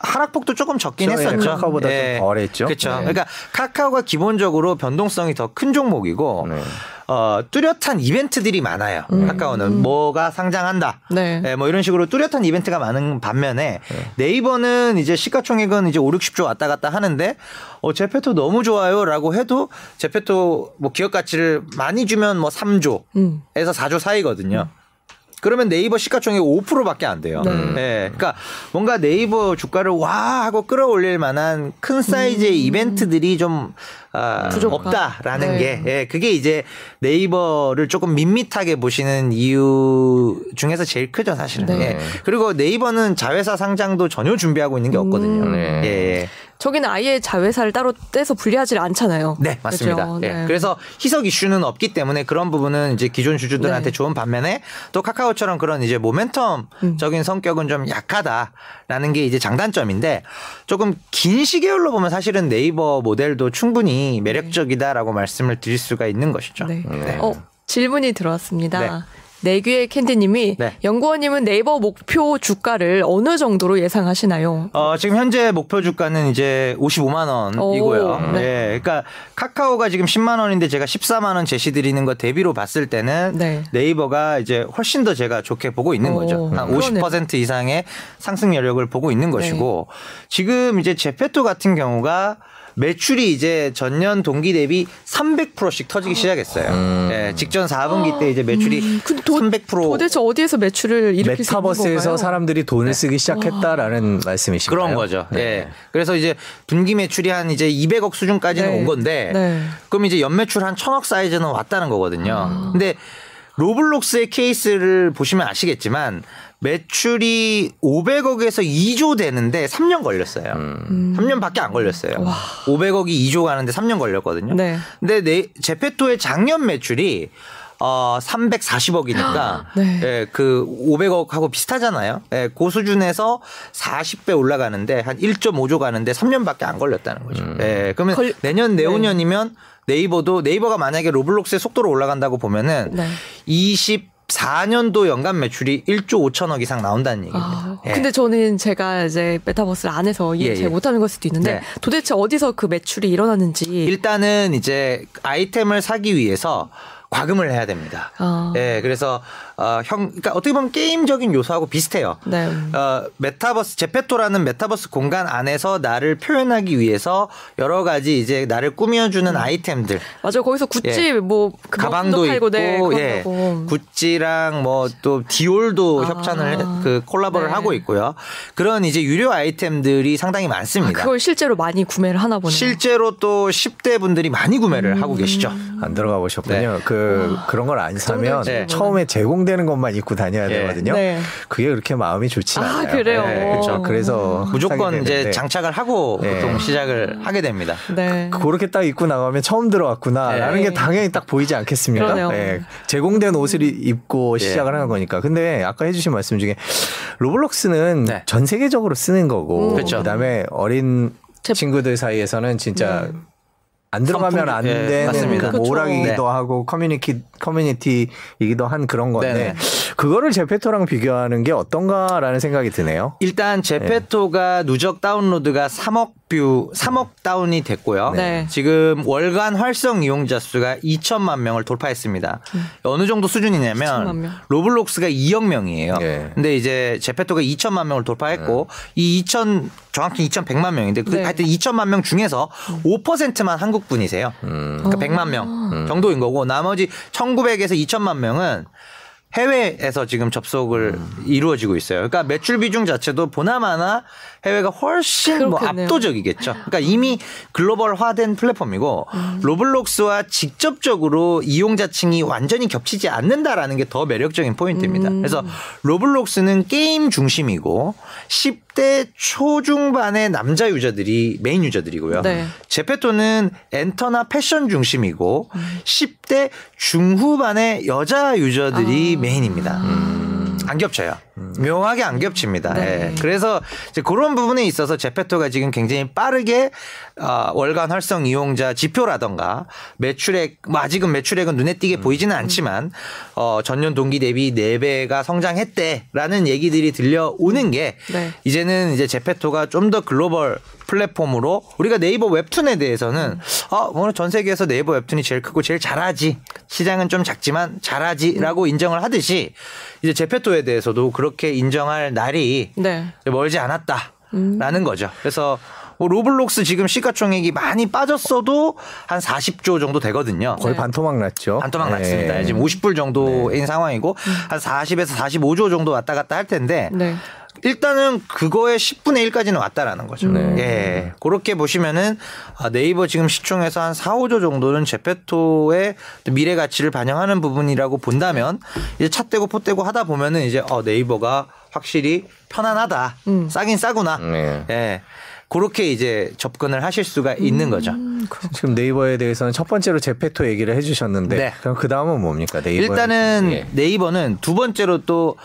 하락폭도 조금 적긴 저, 했었죠. 카카오보다 예. 좀 덜했죠. 그렇죠. 네. 그러니까 카카오가 기본적으로 변동성이 더 큰 종목이고 네. 어, 뚜렷한 이벤트들이 많아요. 음. 카카오는 음. 뭐가 상장한다. 네. 네. 뭐 이런 식으로 뚜렷한 이벤트가 많은 반면에 네. 네이버는 이제 시가총액은 이제 5, 60조 왔다 갔다 하는데 어, 제페토 너무 좋아요라고 해도 제페토 뭐 기업 가치를 많이 주면 뭐 3조에서 음. 4조 사이거든요. 음. 그러면 네이버 시가총액 5%밖에 안 돼요. 네. 네. 그러니까 뭔가 네이버 주가를 와 하고 끌어올릴 만한 큰 사이즈의 음. 이벤트들이 좀 아, 없다라는 네. 게 예, 그게 이제 네이버를 조금 밋밋하게 보시는 이유 중에서 제일 크죠 사실은. 네. 예. 그리고 네이버는 자회사 상장도 전혀 준비하고 있는 게 없거든요. 음. 네. 예. 저기는 아예 자회사를 따로 떼서 분리하지 않잖아요. 네, 맞습니다. 그렇죠? 네. 그래서 희석 이슈는 없기 때문에 그런 부분은 이제 기존 주주들한테 네. 좋은 반면에 또 카카오처럼 그런 이제 모멘텀적인 음. 성격은 좀 약하다라는 게 이제 장단점인데 조금 긴 시계열로 보면 사실은 네이버 모델도 충분히 매력적이다라고 말씀을 드릴 수가 있는 것이죠. 네. 네. 어, 질문이 들어왔습니다. 네. 내귀의 캔디님이 네. 연구원님은 네이버 목표 주가를 어느 정도로 예상하시나요? 어, 지금 현재 목표 주가는 이제 55만 원이고요. 네. 네. 그러니까 카카오가 지금 10만 원인데 제가 14만 원 제시 드리는 거 대비로 봤을 때는 네. 이버가 이제 훨씬 더 제가 좋게 보고 있는 거죠. 한 50% 이상의 상승 여력을 보고 있는 것이고 네. 지금 이제 제페토 같은 경우가 매출이 이제 전년 동기 대비 300%씩 터지기 시작했어요. 음. 예, 직전 4분기 때 이제 매출이 음. 도, 300% 도대체 어디에서 매출을 일으킬 메타버스에서 사람들이 돈을 네. 쓰기 시작했다라는 와. 말씀이신가요? 그런 거죠. 네. 예. 그래서 이제 분기 매출이 한 이제 200억 수준까지는 네. 온 건데 네. 그럼 이제 연매출 한 1000억 사이즈는 왔다는 거거든요. 아. 근데 로블록스의 케이스를 보시면 아시겠지만 매출이 500억에서 2조 되는데 3년 걸렸어요. 음. 3년밖에 안 걸렸어요. 와. 500억이 2조 가는데 3년 걸렸거든요. 네. 근데 네, 제페토의 작년 매출이 어 340억이니까 네. 예, 그 500억하고 비슷하잖아요. 예, 그 수준에서 40배 올라가는데 한 1.5조 가는데 3년밖에 안 걸렸다는 거죠. 음. 예, 그러면 걸... 내년 내후년이면 네. 네이버도 네이버가 만약에 로블록스의 속도로 올라간다고 보면은 네. 20 4년도 연간 매출이 1조 5천억 이상 나온다는 얘기입니다. 아, 예. 근데 저는 제가 이제 메타버스를 안 해서 이해 예, 잘 예. 못하는 걸 수도 있는데 네. 도대체 어디서 그 매출이 일어나는지 일단은 이제 아이템을 사기 위해서 과금을 해야 됩니다. 어. 예, 그래서 어, 형, 그러니까 어떻게 보면 게임적인 요소하고 비슷해요. 네. 어, 메타버스 제페토라는 메타버스 공간 안에서 나를 표현하기 위해서 여러 가지 이제 나를 꾸며주는 음. 아이템들. 맞아, 거기서 구찌 예. 뭐그 가방도 있고, 네, 예, 구찌랑 뭐 또 디올도 아. 협찬을 그 콜라보를 네. 하고 있고요. 그런 이제 유료 아이템들이 상당히 많습니다. 아, 그걸 실제로 많이 구매를 하나 보네요. 실제로 또 10대 분들이 많이 구매를 음. 하고 계시죠. 안 들어가 보셨군요. 네. 그 그런 걸 안 사면 네. 처음에 제공 되는 것만 입고 다녀야 예. 되거든요. 네. 그게 그렇게 마음이 좋지 아, 않아요. 아, 그래요. 네. 그렇죠. 그래서 무조건 이제 장착을 하고 네. 보통 시작을 하게 됩니다. 네. 그, 그렇게 딱 입고 나가면 처음 들어왔구나라는 네. 게 당연히 딱 보이지 않겠습니까? 네. 제공된 옷을 입고 예. 시작을 하는 거니까. 근데 아까 해주신 말씀 중에 로블록스는 네. 전 세계적으로 쓰는 거고, 음. 그렇죠. 그다음에 어린 친구들 사이에서는 진짜 음. 안 들어가면 안 예, 되는 네, 뭐 오락이기도 네. 하고 커뮤니티 커뮤니티이기도 한 그런 건데 네 그거를 제페토랑 비교하는 게 어떤가라는 생각이 드네요. 일단 제페토가 네. 누적 다운로드가 3억 view 3억 다운이 됐고요. 네. 지금 월간 활성 이용자 수가 2천만 명을 돌파했습니다. 음. 어느 정도 수준이냐면 로블록스가 2억 명이에요. 네. 근데 이제 제페토가 2천만 명을 돌파했고 네. 이 2천 정확히 2,100만 명인데 그 네. 하여튼 2천만 명 중에서 5%만 한국 분이세요. 음. 그러니까 100만 명 음. 정도인 거고 나머지 1,900에서 2천만 명은 해외에서 지금 접속을 음. 이루어지고 있어요. 그러니까 매출 비중 자체도 보나마나 해외가 훨씬 뭐 압도적이겠죠. 그러니까 이미 글로벌화된 플랫폼이고 음. 로블록스와 직접적으로 이용자층이 완전히 겹치지 않는다라는 게 더 매력적인 포인트입니다. 음. 그래서 로블록스는 게임 중심이고 10대 초중반의 남자 유저들이 메인 유저들이고요. 네. 제페토는 엔터나 패션 중심이고 음. 10대 중후반의 여자 유저들이 아. 메인입니다. 음. 안 겹쳐요. 음. 묘하게 안 겹칩니다. 네. 예. 그래서 이제 그런 부분에 있어서 제페토가 지금 굉장히 빠르게 어, 월간 활성 이용자 지표라던가 매출액 뭐 아직은 매출액은 눈에 띄게 음. 보이지는 않지만 어, 전년 동기 대비 4배가 성장했대라는 얘기들이 들려오는 게 네. 이제는 이제 제페토가 좀 더 글로벌 플랫폼으로 우리가 네이버 웹툰에 대해서는 음. 어, 오늘 전 세계에서 네이버 웹툰이 제일 크고 제일 잘하지. 시장은 좀 작지만 잘하지라고 음. 인정을 하듯이 이제 제페토에 대해서도 그렇게 인정할 날이 네. 멀지 않았다 라는 음. 거죠. 그래서 뭐 로블록스 지금 시가총액이 많이 빠졌어도 한 40조 정도 되거든요. 거의 네. 반토막 났죠. 반토막 네. 났습니다. 지금 50불 정도인 네. 상황이고 음. 한 40에서 45조 정도 왔다 갔다 할 텐데 네. 일단은 그거의 10분의 1까지는 왔다라는 거죠. 네. 예. 그렇게 보시면은 아, 네이버 지금 시총에서 한 4, 5조 정도는 제페토의 미래 가치를 반영하는 부분이라고 본다면 이제 차 떼고 포 떼고 하다 보면은 이제 어 네이버가 확실히 편안하다. 음. 싸긴 싸구나. 네. 예. 그렇게 이제 접근을 하실 수가 있는 거죠. 음, 지금 네이버에 대해서는 첫 번째로 제페토 얘기를 해주셨는데 네. 그럼 그 다음은 뭡니까? 네이버 일단은 예. 네이버는 두 번째로 또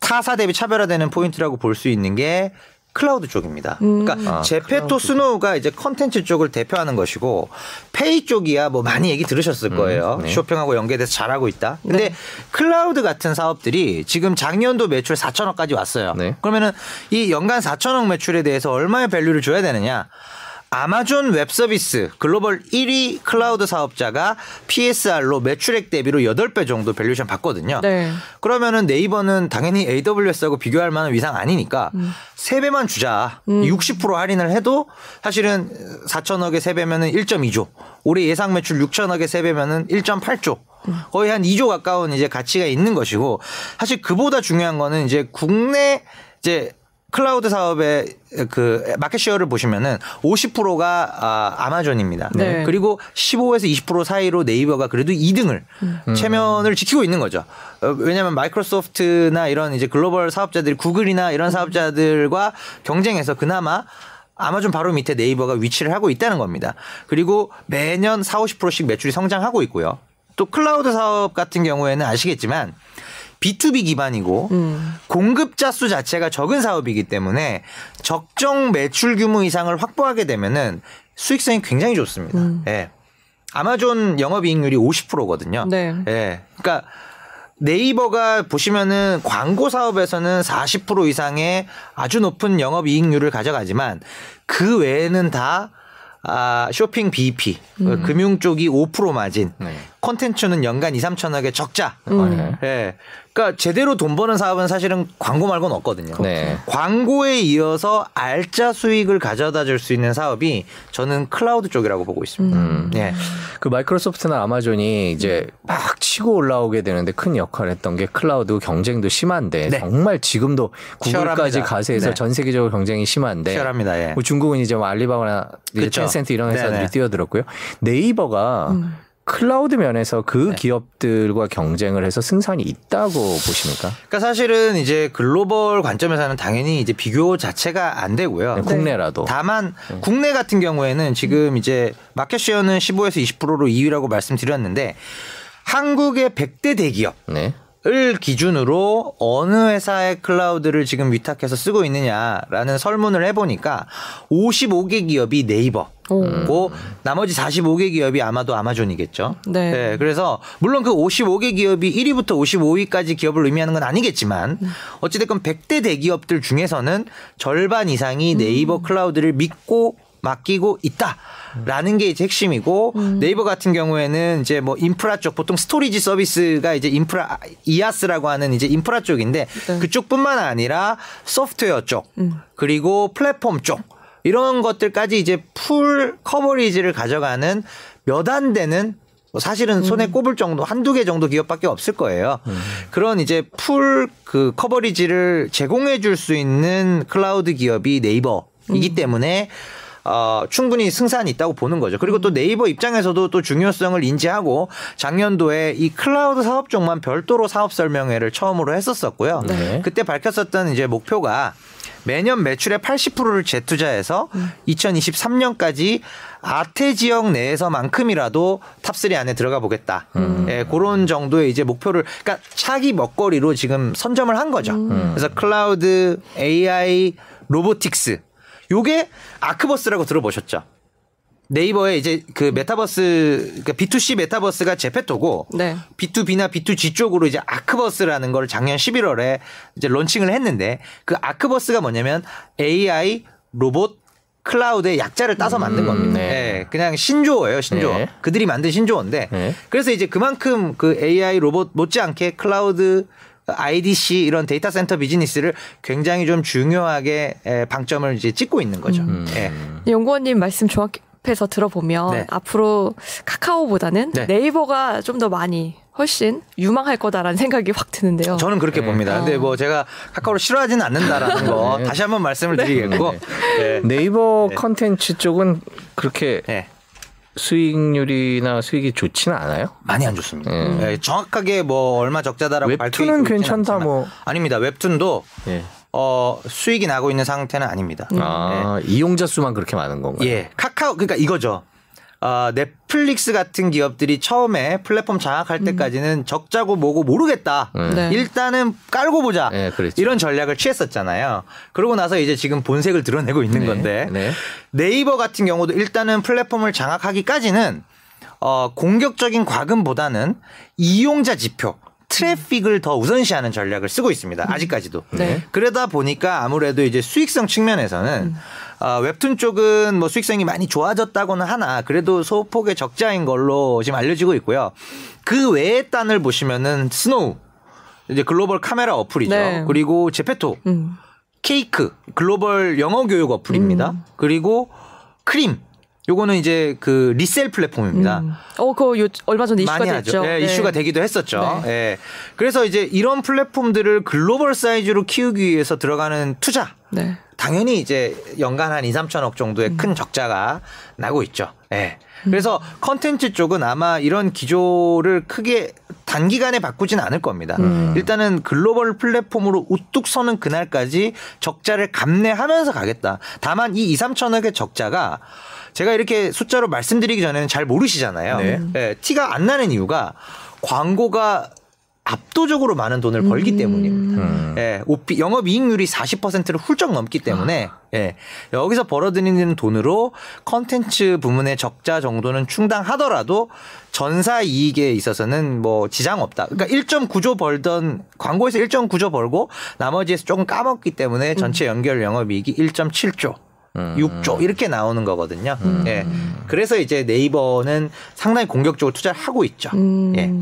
타사 대비 차별화되는 포인트라고 볼 수 있는 게 클라우드 쪽입니다. 음. 그러니까 아, 제페토 스노우가 이제 컨텐츠 쪽을 대표하는 것이고 페이 쪽이야 뭐 많이 얘기 들으셨을 음, 거예요. 네. 쇼핑하고 연계돼서 잘하고 있다. 근데 네. 클라우드 같은 사업들이 지금 작년도 매출 4천억까지 왔어요. 네. 그러면은 이 연간 4천억 매출에 대해서 얼마의 value를 줘야 되느냐? 아마존 웹 서비스 글로벌 1위 클라우드 사업자가 PSR로 매출액 대비로 8배 정도 valuation 받거든요. 네. 그러면은 네이버는 당연히 AWS하고 비교할 만한 위상 아니니까 음. 3배만 주자. 음. 60% 할인을 해도 사실은 4천억에 3배면은 1.2조. 올해 예상 매출 6천억에 3배면은 1.8조. 거의 한 2조 가까운 이제 가치가 있는 것이고 사실 그보다 중요한 거는 이제 국내 이제 클라우드 사업의 그 market share를 보시면은 50%가 아, 아마존입니다. 네. 그리고 15에서 20% 사이로 네이버가 그래도 2등을 음. 체면을 지키고 있는 거죠. 어, 왜냐하면 마이크로소프트나 이런 이제 글로벌 사업자들이 구글이나 이런 사업자들과 경쟁해서 그나마 아마존 바로 밑에 네이버가 위치를 하고 있다는 겁니다. 그리고 매년 4, 50%씩 매출이 성장하고 있고요. 또 클라우드 사업 같은 경우에는 아시겠지만 B2B 기반이고 음. 공급자 수 자체가 적은 사업이기 때문에 적정 매출 규모 이상을 확보하게 되면은 수익성이 굉장히 좋습니다. 음. 예. 아마존 영업이익률이 50%거든요. 네. 예. 그러니까 네이버가 보시면은 광고 사업에서는 40% 이상의 아주 높은 영업이익률을 가져가지만 그 외에는 다 아, 쇼핑 BEP, 음. 금융 쪽이 5% 마진, 네. 콘텐츠는 연간 2, 3천억의 적자. 음. 네. 그러니까 제대로 돈 버는 사업은 사실은 광고 말고는 없거든요. 네. 광고에 이어서 알짜 수익을 가져다 줄 수 있는 사업이 저는 클라우드 쪽이라고 보고 있습니다. 음. 네. 그 마이크로소프트나 아마존이 이제 막 치고 올라오게 되는데 큰 역할을 했던 게 클라우드 경쟁도 심한데 네. 정말 지금도 구글까지 가세해서 네. 전 세계적으로 경쟁이 심한데 치열합니다. 예. 뭐 중국은 이제 뭐 알리바바나 텐센트 이런 회사들이 네네. 뛰어들었고요. 네이버가 음. 클라우드 면에서 그 네. 기업들과 경쟁을 해서 승산이 있다고 보십니까? 그러니까 사실은 이제 글로벌 관점에서는 당연히 이제 비교 자체가 안 되고요. 네, 국내라도. 다만 네. 국내 같은 경우에는 지금 이제 마켓 쉐어는 15에서 20%로 2위라고 말씀드렸는데 한국의 100대 대기업 네. 을 기준으로 어느 회사의 클라우드를 지금 위탁해서 쓰고 있느냐라는 설문을 해보니까 55개 기업이 네이버. 고 나머지 45개 기업이 아마도 아마존이겠죠. 네. 네. 그래서 물론 그 55개 기업이 1위부터 55위까지 기업을 의미하는 건 아니겠지만 어찌됐건 100대 대기업들 중에서는 절반 이상이 네이버 클라우드를 믿고 맡기고 있다. 라는 게 이제 핵심이고 음. 네이버 같은 경우에는 이제 뭐 인프라 쪽 보통 storage 서비스가 이제 인프라 IaaS라고 하는 이제 인프라 쪽인데 네. 그쪽뿐만 아니라 소프트웨어 쪽 음. 그리고 플랫폼 쪽 이런 것들까지 이제 full coverage를 가져가는 몇 안 되는 뭐 사실은 손에 음. 꼽을 정도 한두 개 정도 기업밖에 없을 거예요. 음. 그런 이제 full 그 coverage를 제공해 줄 수 있는 클라우드 기업이 네이버이기 음. 때문에 어, 충분히 승산이 있다고 보는 거죠. 그리고 또 네이버 입장에서도 또 중요성을 인지하고 작년도에 이 클라우드 사업 쪽만 별도로 사업 설명회를 처음으로 했었었고요. 네. 그때 밝혔었던 이제 목표가 매년 매출의 80%를 재투자해서 음. 2023년까지 아태 지역 내에서만큼이라도 top 3 안에 들어가 보겠다. 음. 예, 그런 정도의 이제 목표를 그러니까 차기 먹거리로 지금 선점을 한 거죠. 음. 그래서 클라우드, AI, robotics 요게 아크버스라고 들어보셨죠? 네이버에 이제 그 메타버스 그러니까 B2C 메타버스가 제페토고 네. B2B나 B2G 쪽으로 이제 아크버스라는 걸 작년 11월에 이제 론칭을 했는데 그 아크버스가 뭐냐면 AI 로봇 클라우드의 약자를 따서 만든 음, 겁니다. 네. 네. 그냥 신조어예요, 신조어. 네. 그들이 만든 신조어인데 네. 그래서 이제 그만큼 그 AI 로봇 못지않게 클라우드 IDC 이런 데이터 센터 비즈니스를 굉장히 좀 중요하게 방점을 이제 찍고 있는 거죠. 음. 네. 연구원님 말씀 정확히 앞에서 들어보면 네. 앞으로 카카오보다는 네이버가 좀 더 많이 훨씬 유망할 거다라는 생각이 확 드는데요. 저는 그렇게 네. 봅니다. 근데 뭐 제가 카카오를 싫어하지는 않는다라는 거 네. 다시 한번 말씀을 네. 드리겠고 네. 네이버 컨텐츠 쪽은 그렇게 수익률이나 수익이 좋지는 않아요? 많이 안 좋습니다. 음. 네, 정확하게 뭐 얼마 적자다라고 웹툰은 괜찮다 뭐 아닙니다. 웹툰도 예. 어, 수익이 나고 있는 상태는 아닙니다. 아, 네. 이용자 수만 그렇게 많은 건가요? 예. 카카오, 그러니까 이거죠. 어, 넷플릭스 같은 기업들이 처음에 플랫폼 장악할 음. 때까지는 적자고 뭐고 모르겠다. 네. 네. 일단은 깔고 보자. 네, 그렇죠. 이런 전략을 취했었잖아요. 그러고 나서 이제 지금 본색을 드러내고 있는 네. 건데 네. 네이버 같은 경우도 일단은 플랫폼을 장악하기까지는 어, 공격적인 과금보다는 이용자 지표 트래픽을 더 우선시하는 전략을 쓰고 있습니다. 아직까지도. 네. 그러다 보니까 아무래도 이제 수익성 측면에서는 음. 어, 웹툰 쪽은 뭐 수익성이 많이 좋아졌다고는 하나 그래도 소폭의 적자인 걸로 지금 알려지고 있고요. 그 외의 단을 보시면은 스노우 이제 글로벌 카메라 어플이죠. 네. 그리고 제페토, 음. 케이크 글로벌 영어 교육 어플입니다. 음. 그리고 크림 요거는 이제 그 resell 플랫폼입니다. 음. 어, 그거 요, 얼마 전에 이슈가 됐죠. 네, 네. 이슈가 되기도 했었죠. 네. 네. 그래서 이제 이런 플랫폼들을 글로벌 사이즈로 키우기 위해서 들어가는 투자. 네. 당연히 이제 연간 한 2, 3천억 정도의 음. 큰 적자가 나고 있죠. 예. 네. 그래서 컨텐츠 쪽은 아마 이런 기조를 크게 단기간에 바꾸진 않을 겁니다. 음. 일단은 글로벌 플랫폼으로 우뚝 서는 그날까지 적자를 감내하면서 가겠다. 다만 이 2, 3천억의 적자가 제가 이렇게 숫자로 말씀드리기 전에는 잘 모르시잖아요. 네. 네, 티가 안 나는 이유가 광고가 압도적으로 많은 돈을 벌기 음. 때문입니다. 음. 예, 오피, 영업 이익률이 40%를 훌쩍 넘기 때문에 예, 여기서 벌어들이는 돈으로 컨텐츠 부문의 적자 정도는 충당하더라도 전사 이익에 있어서는 뭐 지장 없다. 그러니까 1.9조 벌던 광고에서 1.9조 벌고 나머지에서 조금 까먹기 때문에 전체 연결 영업 이익이 1.7조. 음. 6조 이렇게 나오는 거거든요. 음. 예. 그래서 이제 네이버는 상당히 공격적으로 투자를 하고 있죠. 음. 예.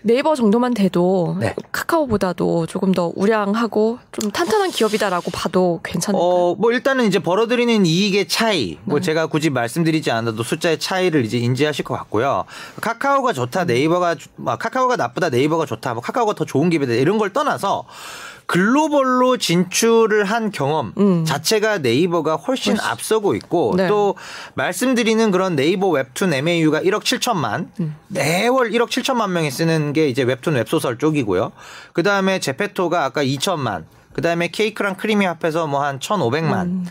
네이버 정도만 돼도 네. 카카오보다도 조금 더 우량하고 좀 탄탄한 기업이다라고 봐도 괜찮을까요? 어, 뭐 일단은 이제 벌어들이는 이익의 차이, 뭐 네. 제가 굳이 말씀드리지 않아도 숫자의 차이를 이제 인지하실 것 같고요. 카카오가 좋다, 네이버가 뭐 카카오가 나쁘다, 네이버가 좋다, 뭐 카카오가 더 좋은 기업이다 이런 걸 떠나서 글로벌로 진출을 한 경험 음. 자체가 네이버가 훨씬, 훨씬, 앞서고 있고 네. 또 말씀드리는 그런 네이버 웹툰 MAU가 1억 7천만 음. 매월 1억 7천만 명이 쓰는 게 이제 웹툰 웹소설 쪽이고요. 그 다음에 제페토가 아까 2천만 그 다음에 케이크랑 크림이 합해서 뭐 한 1,500만 음.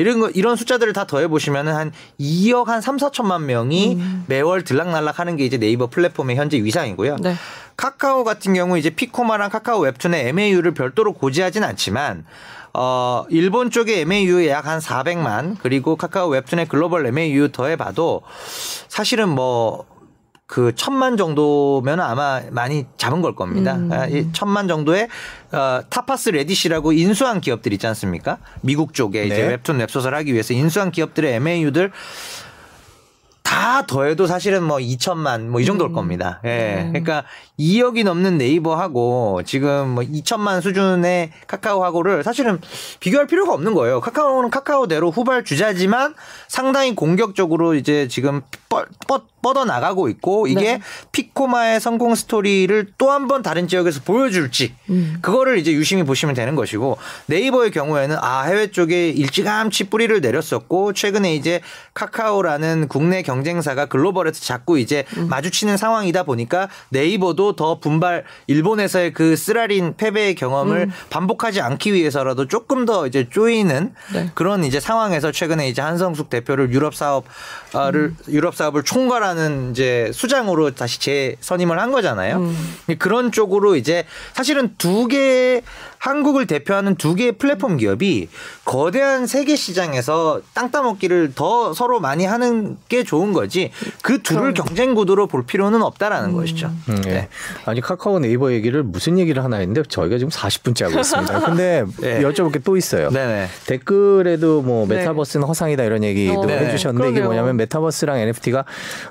이런 거 이런 숫자들을 다 더해 보시면은 한 2억 한 3, 4천만 명이 음. 매월 들락날락 하는 게 이제 네이버 플랫폼의 현재 위상이고요. 네. 카카오 같은 경우 이제 피코마랑 카카오 웹툰의 MAU를 별도로 고지하진 않지만 어, 일본 쪽의 MAU 약 한 400만 그리고 카카오 웹툰의 글로벌 MAU 더해봐도 사실은 뭐 그 천만 정도면 아마 많이 잡은 걸 겁니다. 음. 아, 천만 정도의 어, 타파스 래디쉬라고 인수한 기업들 있지 않습니까? 미국 쪽에 네. 이제 웹툰 웹소설 하기 위해서 인수한 기업들의 MAU들 다 더해도 사실은 뭐 2천만 뭐 이 정도일 음. 겁니다. 예. 음. 그러니까 2억이 넘는 네이버하고 지금 뭐 2천만 수준의 카카오하고를 사실은 비교할 필요가 없는 거예요. 카카오는 카카오대로 후발 주자지만 상당히 공격적으로 이제 지금 뻗, 뻗, 뻗어 나가고 있고 이게 네. 피코마의 성공 스토리를 또 한 번 다른 지역에서 보여줄지 음. 그거를 이제 유심히 보시면 되는 것이고 네이버의 경우에는 아 해외 쪽에 일찌감치 뿌리를 내렸었고 최근에 이제 카카오라는 국내 경쟁사가 글로벌에서 자꾸 이제 음. 마주치는 상황이다 보니까 네이버도 앞으로 더 분발 일본에서의 그 쓰라린 패배의 경험을 음. 반복하지 않기 위해서라도 조금 더 이제 쪼이는 네. 그런 이제 상황에서 최근에 이제 한성숙 대표를 유럽 사업을 음. 유럽 사업을 총괄하는 이제 수장으로 다시 재선임을 한 거잖아요. 음. 그런 쪽으로 이제 사실은 두 개의 한국을 대표하는 두 개의 플랫폼 기업이 거대한 세계 시장에서 땅 따먹기를 더 서로 많이 하는 게 좋은 거지 그 둘을 경쟁 구도로 볼 필요는 없다라는 음. 것이죠. 음, 네. 네. 아니 카카오 네이버 얘기를 무슨 얘기를 하나 했는데 저희가 지금 40분째 하고 있습니다. 근데 네. 여쭤볼 게 또 있어요. 네네. 댓글에도 뭐 네. 메타버스는 허상이다 이런 얘기도 어, 해주셨는데 이게 뭐냐면 메타버스랑 NFT가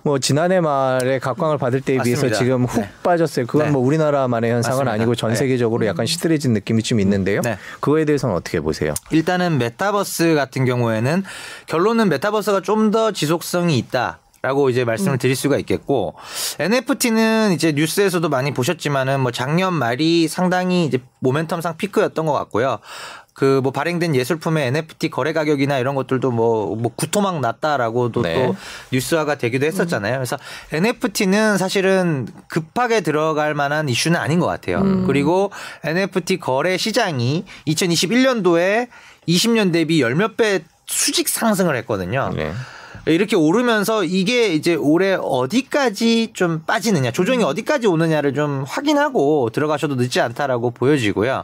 뭐 지난해 말에 각광을 받을 때에 맞습니다. 비해서 지금 훅 네. 빠졌어요. 그건 네. 뭐 우리나라만의 현상은 맞습니다. 아니고 전 세계적으로 약간 시들해진 느낌 이 좀 있는데요. 그거에 대해서는 어떻게 보세요? 일단은 메타버스 같은 경우에는 결론은 메타버스가 좀 더 지속성이 있다. 라고 이제 말씀을 음. 드릴 수가 있겠고 NFT는 이제 뉴스에서도 많이 보셨지만은 뭐 작년 말이 상당히 이제 모멘텀상 피크였던 것 같고요. 그 뭐 발행된 예술품의 NFT 거래 가격이나 이런 것들도 뭐, 뭐 구토막 났다라고도 네. 또 뉴스화가 되기도 했었잖아요. 그래서 NFT는 사실은 급하게 들어갈 만한 이슈는 아닌 것 같아요. 음. 그리고 NFT 거래 시장이 2021년도에 20년 대비 열 몇 배 수직 상승을 했거든요. 네. 이렇게 오르면서 이게 이제 올해 어디까지 좀 빠지느냐, 조정이 어디까지 오느냐를 좀 확인하고 들어가셔도 늦지 않다라고 보여지고요.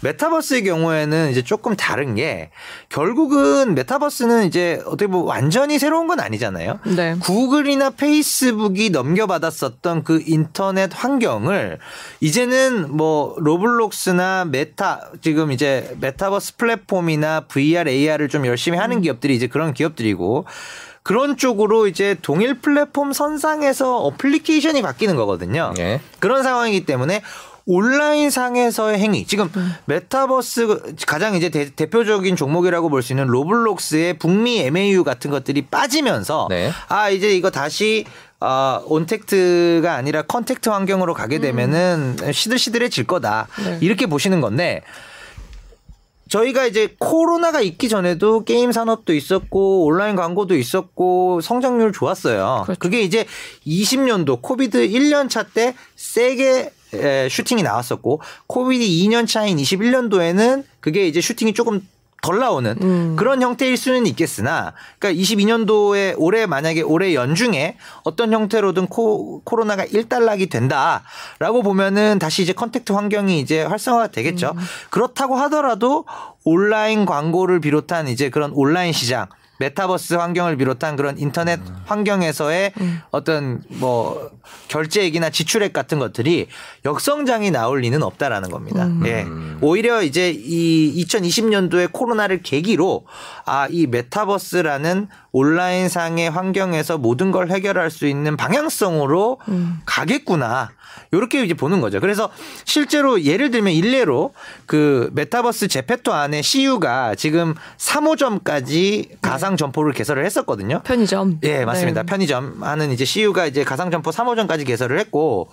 메타버스의 경우에는 이제 조금 다른 게 결국은 메타버스는 이제 어떻게 보면 완전히 새로운 건 아니잖아요. 네. 구글이나 페이스북이 넘겨받았었던 그 인터넷 환경을 이제는 뭐 로블록스나 메타 지금 이제 메타버스 플랫폼이나 VR, AR을 좀 열심히 하는 음. 기업들이 이제 그런 기업들이고 그런 쪽으로 이제 동일 플랫폼 선상에서 어플리케이션이 바뀌는 거거든요. 네. 그런 상황이기 때문에 온라인 상에서의 행위 지금 음. 메타버스 가장 이제 대, 표적인 종목이라고 볼 수 있는 로블록스의 북미 MAU 같은 것들이 빠지면서 네. 아 이제 이거 다시 어, ontact가 아니라 contact 환경으로 가게 되면은 음. 시들시들해질 거다 네. 이렇게 보시는 건데 저희가 이제 코로나가 있기 전에도 게임 산업도 있었고 온라인 광고도 있었고 성장률 좋았어요. 그렇죠. 그게 이제 20년도 COVID 1년 차 때 세게 슈팅이 나왔었고 COVID 2년 차인 21년도에는 그게 이제 슈팅이 조금 덜 나오는 음. 그런 형태일 수는 있겠으나 그러니까 22년도에 올해 만약에 올해 연중에 어떤 형태로든 코, 코로나가 일단락이 된다라고 보면은 다시 이제 contact 환경이 이제 활성화가 되겠죠. 음. 그렇다고 하더라도 온라인 광고를 비롯한 이제 그런 온라인 시장 메타버스 환경을 비롯한 그런 인터넷 음. 환경에서의 음. 어떤 뭐 결제액이나 지출액 같은 것들이 역성장이 나올 리는 없다라는 겁니다. 음. 예. 오히려 이제 이 2020년도에 코로나를 계기로 아, 이 메타버스라는 온라인 상의 환경에서 모든 걸 해결할 수 있는 방향성으로 음. 가겠구나. 요렇게 이제 보는 거죠. 그래서 실제로 예를 들면 일례로 그 메타버스 제페토 안에 CU가 지금 3호점까지 가상 점포를 개설을 했었거든요. 편의점. 예, 맞습니다. 네. 편의점 하는 이제 CU가 이제 가상 점포 3호점까지 개설을 했고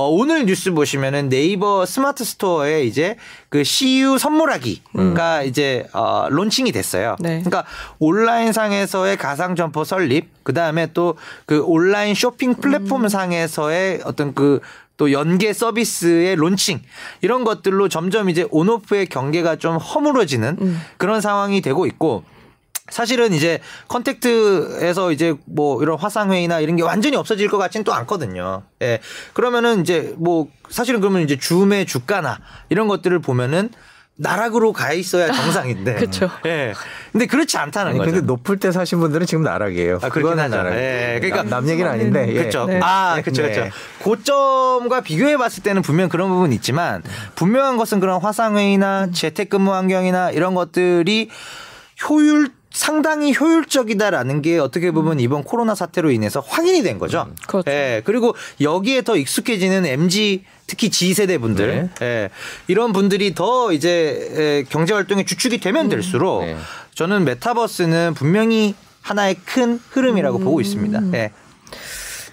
어, 오늘 뉴스 보시면은 네이버 스마트 스토어에 이제 그 CU 선물하기가 음. 이제 어, 론칭이 됐어요. 네. 그러니까 온라인 상에서의 가상 점포 설립, 그 다음에 또 그 온라인 쇼핑 플랫폼 음. 상에서의 어떤 그또 연계 서비스의 론칭 이런 것들로 점점 이제 온오프의 경계가 좀 허물어지는 음. 그런 상황이 되고 있고 사실은 이제 contact에서 이제 뭐 이런 화상회의나 이런 게 완전히 없어질 것 같지는 또 않거든요. 예. 그러면은 이제 뭐 사실은 그러면 이제 줌의 주가나 이런 것들을 보면은 나락으로 가 있어야 정상인데. 그렇죠. 예. 근데 그렇지 않다는 거죠. 근데 높을 때 사신 분들은 지금 나락이에요. 아, 그렇긴 하죠. 나락. 예. 그러니까 남, 남 얘기는 아닌데. 예. 그렇죠. 네. 아, 그렇죠. 네. 그렇죠. 고점과 비교해 봤을 때는 분명 그런 부분이 있지만 분명한 것은 그런 화상회의나 재택근무 환경이나 이런 것들이 효율 상당히 효율적이다라는 게 어떻게 보면 음. 이번 코로나 사태로 인해서 확인이 된 거죠. 음, 그렇죠. 예, 그리고 여기에 더 익숙해지는 MZ 특히 Z 세대 분들, 네. 예, 이런 분들이 더 이제 예, 경제 활동의 주축이 되면 음. 될수록 네. 저는 메타버스는 분명히 하나의 큰 흐름이라고 음. 보고 있습니다. 예.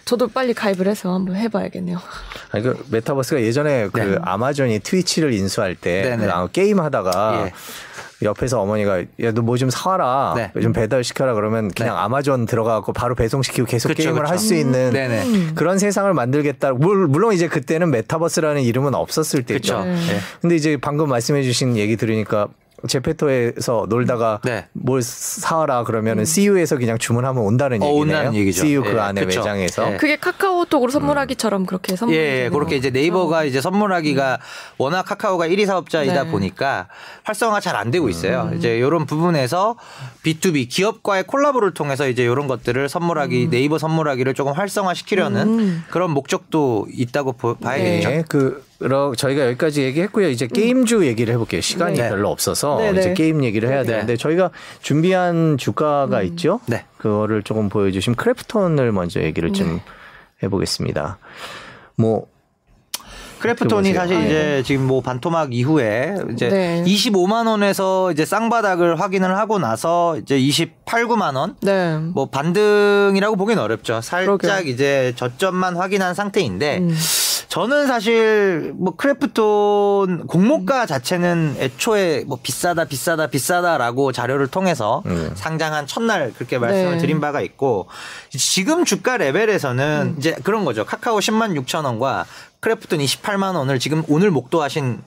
저도 빨리 가입을 해서 한번 해봐야겠네요. 아니, 그 메타버스가 예전에 그 네. 아마존이 트위치를 인수할 때 그 게임 하다가 예. 옆에서 어머니가 야 너 뭐 좀 사와라 네. 좀 배달 시켜라 그러면 그냥 네. 아마존 들어가고 바로 배송시키고 계속 그쵸, 게임을 할 수 있는 음. 그런 세상을 만들겠다. 물론 이제 그때는 메타버스라는 이름은 없었을 때죠. 네. 근데 이제 방금 말씀해주신 얘기 들으니까 제페토에서 놀다가 네. 뭘 사와라 그러면은 음. CU에서 그냥 주문하면 온다는 어, 얘기네요. 얘기죠. CU 그 예, 안에 그쵸. 매장에서. 예. 그게 카카오톡으로 선물하기처럼 음. 그렇게 선물. 예, 예. 그렇게 이제 네이버가 이제 선물하기가 음. 워낙 카카오가 1위 사업자이다 네. 보니까 활성화 잘 안 되고 있어요. 음. 이제 이런 부분에서 B2B 기업과의 콜라보를 통해서 이제 이런 것들을 선물하기 음. 네이버 선물하기를 조금 활성화 시키려는 음. 그런 목적도 있다고 봐야겠죠. 네. 그 저희가 여기까지 얘기했고요. 이제 게임주 얘기를 해볼게요. 시간이 네. 별로 없어서 네네. 이제 네. 게임 얘기를 해야 네. 되는데 저희가 준비한 주가가 음. 있죠. 네. 그거를 조금 보여주시면 크래프톤을 먼저 얘기를 좀 네. 해보겠습니다. 뭐 크래프톤이 사실 이제 지금 뭐 반토막 이후에 이제 네. 25만 원에서 이제 쌍바닥을 확인을 하고 나서 이제 28, 9만 원. 네. 뭐 반등이라고 보기는 어렵죠. 살짝 그러게요. 이제 저점만 확인한 상태인데 음. 저는 사실 뭐 크래프톤 공모가 자체는 애초에 뭐 비싸다 비싸다 비싸다라고 자료를 통해서 음. 상장한 첫날 그렇게 말씀을 네. 드린 바가 있고 지금 주가 레벨에서는 음. 이제 그런 거죠. 카카오 10만 6천 원과 크래프톤 28만 원을 지금 오늘 목도하신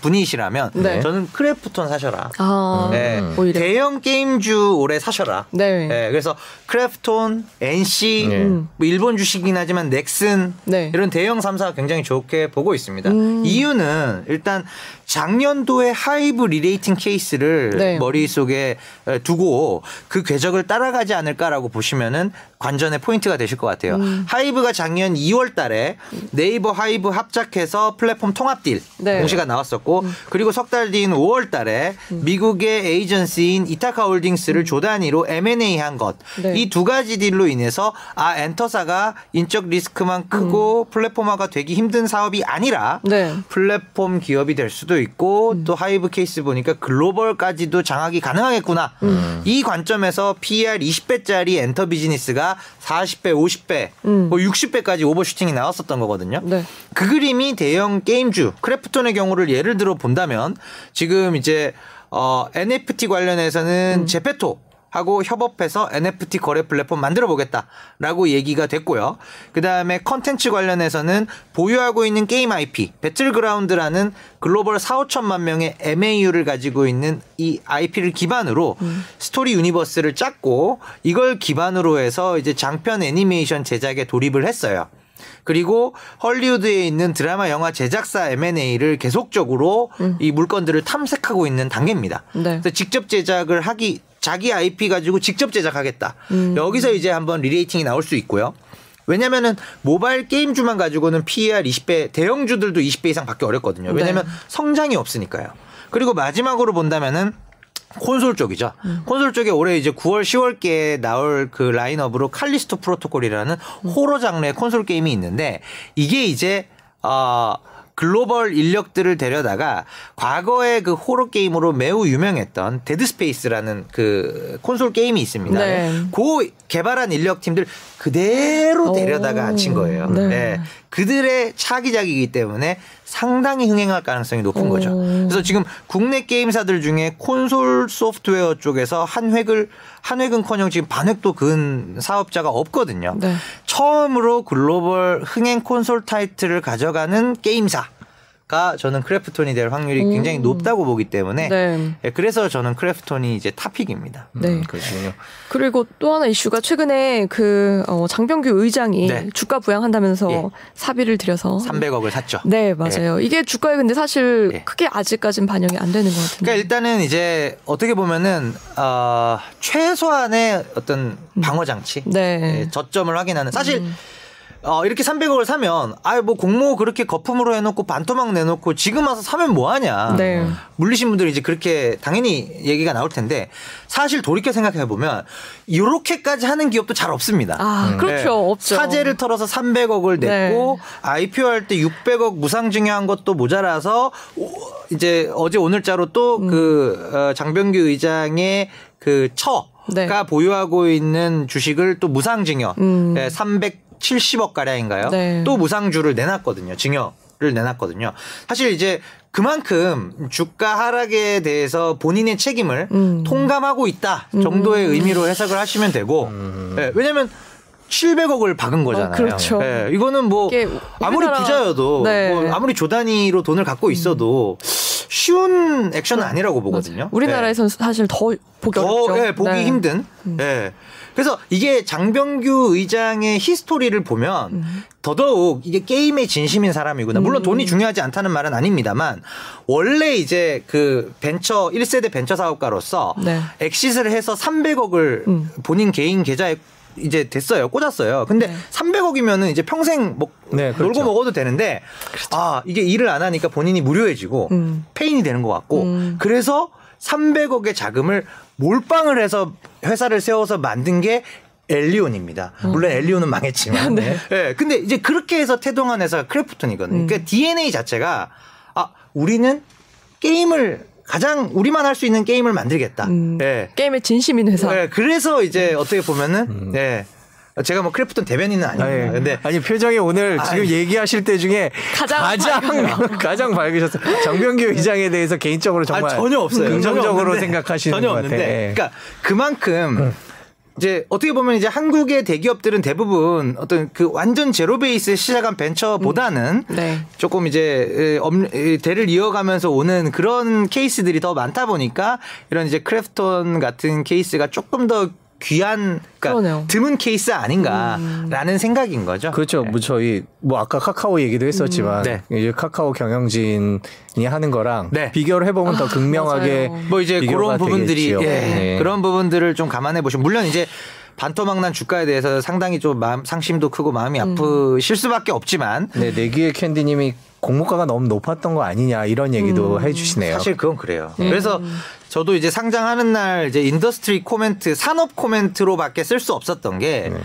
분이시라면 네. 저는 크래프톤 사셔라. 아, 네. 오 대형 게임주 올해 사셔라. 네. 네. 그래서 크래프톤, NC, 네. 뭐 일본 주식이긴 하지만 넥슨 네. 이런 대형 3사가 굉장히 좋게 보고 있습니다. 음. 이유는 일단 작년도에 하이브 rerating 케이스를 네. 머릿속에 두고 그 궤적을 따라가지 않을까라고 보시면은 관전의 포인트가 되실 것 같아요. 음. 하이브가 작년 2월 달에 네이버 하이브 합작해서 플랫폼 통합 deal 네. 공시가 나왔었고 음. 그리고 석 달 뒤인 5월 달에 음. 미국의 에이전시인 이타카 홀딩스를 조 단위로 M&A 한 것. 네. 이두 가지 deal로 인해서 아 엔터사가 인적 리스크만 크고 음. 플랫폼화가 되기 힘든 사업이 아니라 네. 플랫폼 기업이 될 수도 있고 음. 또 하이브 케이스 보니까 글로벌까지도 장악이 가능하겠구나. 음. 이 관점에서 PER 20배짜리 엔터 비즈니스가 40배, 50배, 음. 뭐 60배까지 overshooting이 나왔었던 거거든요. 네. 그 그림이 대형 게임주 크래프톤의 경우를 예를 들어 본다면 지금 이제 어, NFT 관련해서는 음. 제페토 하고 협업해서 NFT 거래 플랫폼 만들어 보겠다라고 얘기가 됐고요. 그 다음에 컨텐츠 관련해서는 보유하고 있는 게임 IP 배틀그라운드라는 글로벌 4, 5천만 명의 MAU를 가지고 있는 이 IP를 기반으로 음. 스토리 universe를 짰고 이걸 기반으로 해서 이제 장편 애니메이션 제작에 돌입을 했어요. 그리고 헐리우드에 있는 드라마 영화 제작사 M&A를 계속적으로 음. 이 물건들을 탐색하고 있는 단계입니다. 네. 그래서 직접 제작을 하기 자기 IP 가지고 직접 제작하겠다. 음. 여기서 이제 한번 rerating이 나올 수 있고요. 왜냐면은 모바일 게임주만 가지고는 PER 20배 대형주들도 20배 이상 받기 어렵거든요. 왜냐면 네. 성장이 없으니까요. 그리고 마지막으로 본다면은 콘솔 쪽이죠. 음. 콘솔 쪽에 올해 이제 9월, 10월께 나올 그 라인업으로 칼리스토 프로토콜이라는 음. 호러 장르의 콘솔 게임이 있는데 이게 이제 어 글로벌 인력들을 데려다가 과거에 그 호러 게임으로 매우 유명했던 데드 스페이스라는 그 콘솔 게임이 있습니다. 네. 그 개발한 인력팀들 그대로 데려다가 앉힌 거예요. 네. 네. 그들의 차기작이기 때문에 상당히 흥행할 가능성이 높은 거죠. 그래서 지금 국내 게임사들 중에 콘솔 소프트웨어 쪽에서 한 획을 한 획은커녕 지금 반획도 근 사업자가 없거든요. 네. 처음으로 글로벌 흥행 콘솔 타이틀을 가져가는 게임사. 가 저는 크래프톤이 될 확률이 굉장히 음. 높다고 보기 때문에 네. 예, 그래서 저는 크래프톤이 이제 top pick입니다. 네. 음, 그렇군요. 그리고 또 하나 이슈가 최근에 그 어, 장병규 의장이 네. 주가 부양한다면서 예. 사비를 들여서 300억을 샀죠. 네, 맞아요. 예. 이게 주가에 근데 사실 예. 크게 아직까지는 반영이 안 되는 것 같은데. 그러니까 일단은 이제 어떻게 보면은 어, 최소한의 어떤 방어 장치, 네. 예, 저점을 확인하는 사실 음. 어, 이렇게 300억을 사면, 아, 뭐 공모 그렇게 거품으로 해놓고 반토막 내놓고 지금 와서 사면 뭐하냐. 네. 물리신 분들이 이제 그렇게 당연히 얘기가 나올 텐데 사실 돌이켜 생각해 보면 이렇게까지 하는 기업도 잘 없습니다. 아, 음. 그렇죠. 네. 없죠. 사재를 털어서 300억을 냈고 네. IPO 할 때 600억 무상증여한 것도 모자라서 이제 어제 오늘자로 또그 음. 그, 어, 장병규 의장의 그 처. 가 네. 보유하고 있는 주식을 또 무상증여 음. 300 70억 가량인가요? 네. 또 무상주를 내놨거든요. 증여. 를 내놨거든요. 사실 이제 그만큼 주가 하락에 대해서 본인의 책임을 음. 통감하고 있다 정도의 음. 의미로 해석을 하시면 되고 음. 네, 왜냐면 700억을 박은 거잖아요. 어, 그렇죠. 네, 이거는 뭐 아무리 부자여도 네. 뭐 아무리 조단위로 돈을 갖고 있어도 쉬운 액션은 아니라고 보거든요. 우리나라에서는 네. 사실 더 보기 더, 어렵죠. 네, 보기 네. 힘든. 음. 네. 그래서 이게 장병규 의장의 history를 보면 음. 더더욱 이게 게임의 진심인 사람이구나. 물론 음. 돈이 중요하지 않다는 말은 아닙니다만 원래 이제 그 벤처 1세대 벤처 사업가로서 네. 엑시스를 해서 300억을 음. 본인 개인 계좌에 이제 됐어요. 꽂았어요. 근데 네. 300억이면은 이제 평생 먹, 네, 그렇죠. 놀고 먹어도 되는데 그렇죠. 아, 이게 일을 안 하니까 본인이 무료해지고 음. 페인이 되는 것 같고 음. 그래서 300억의 자금을 몰빵을 해서 회사를 세워서 만든 게 엘리온입니다. 물론 음. 엘리온은 망했지만. 네. 네. 근데 이제 그렇게 해서 태동한 회사가 크래프톤이거든요. 음. 그러니까 DNA 자체가 아, 우리는 게임을 가장 우리만 할 수 있는 게임을 만들겠다. 음, 네. 게임의 진심인 회사. 네, 그래서 이제 어떻게 보면은 음. 네. 제가 뭐 크래프톤 대변인은 아닙니다. 아니, 예. 근데 아니 표정이 오늘 아니, 지금 얘기하실 때 중에 가장 가장, 가장 밝으셨어요. 장병규 의장에 대해서 개인적으로 정말 아, 전혀 없어요. 긍정적으로 생각하시는 전혀 것 같아요. 예. 그러니까 그만큼 음. 이제 어떻게 보면 이제 한국의 대기업들은 대부분 어떤 그 완전 제로 베이스 시작한 벤처보다는 음. 네. 조금 이제 대를 이어가면서 오는 그런 케이스들이 더 많다 보니까 이런 이제 크래프톤 같은 케이스가 조금 더 귀한 그러니까 드문 케이스 아닌가라는 음. 생각인 거죠. 그렇죠. 네. 뭐 저희 뭐 아까 카카오 얘기도 했었지만 음. 네. 이제 카카오 경영진이 하는 거랑 네. 비교를 해보면 아, 더 극명하게 뭐 이제 그런 부분들이 예, 네. 그런 부분들을 좀 감안해 보시면 물론 이제 반토막난 주가에 대해서 상당히 좀 마음 상심도 크고 마음이 음. 아프실 수밖에 없지만 네 내기의 캔디님이 공모가가 너무 높았던 거 아니냐 이런 얘기도 음. 해주시네요. 사실 그건 그래요. 음. 그래서 저도 이제 상장하는 날 이제 industry 코멘트, 산업 코멘트로밖에 쓸 수 없었던 게. 네.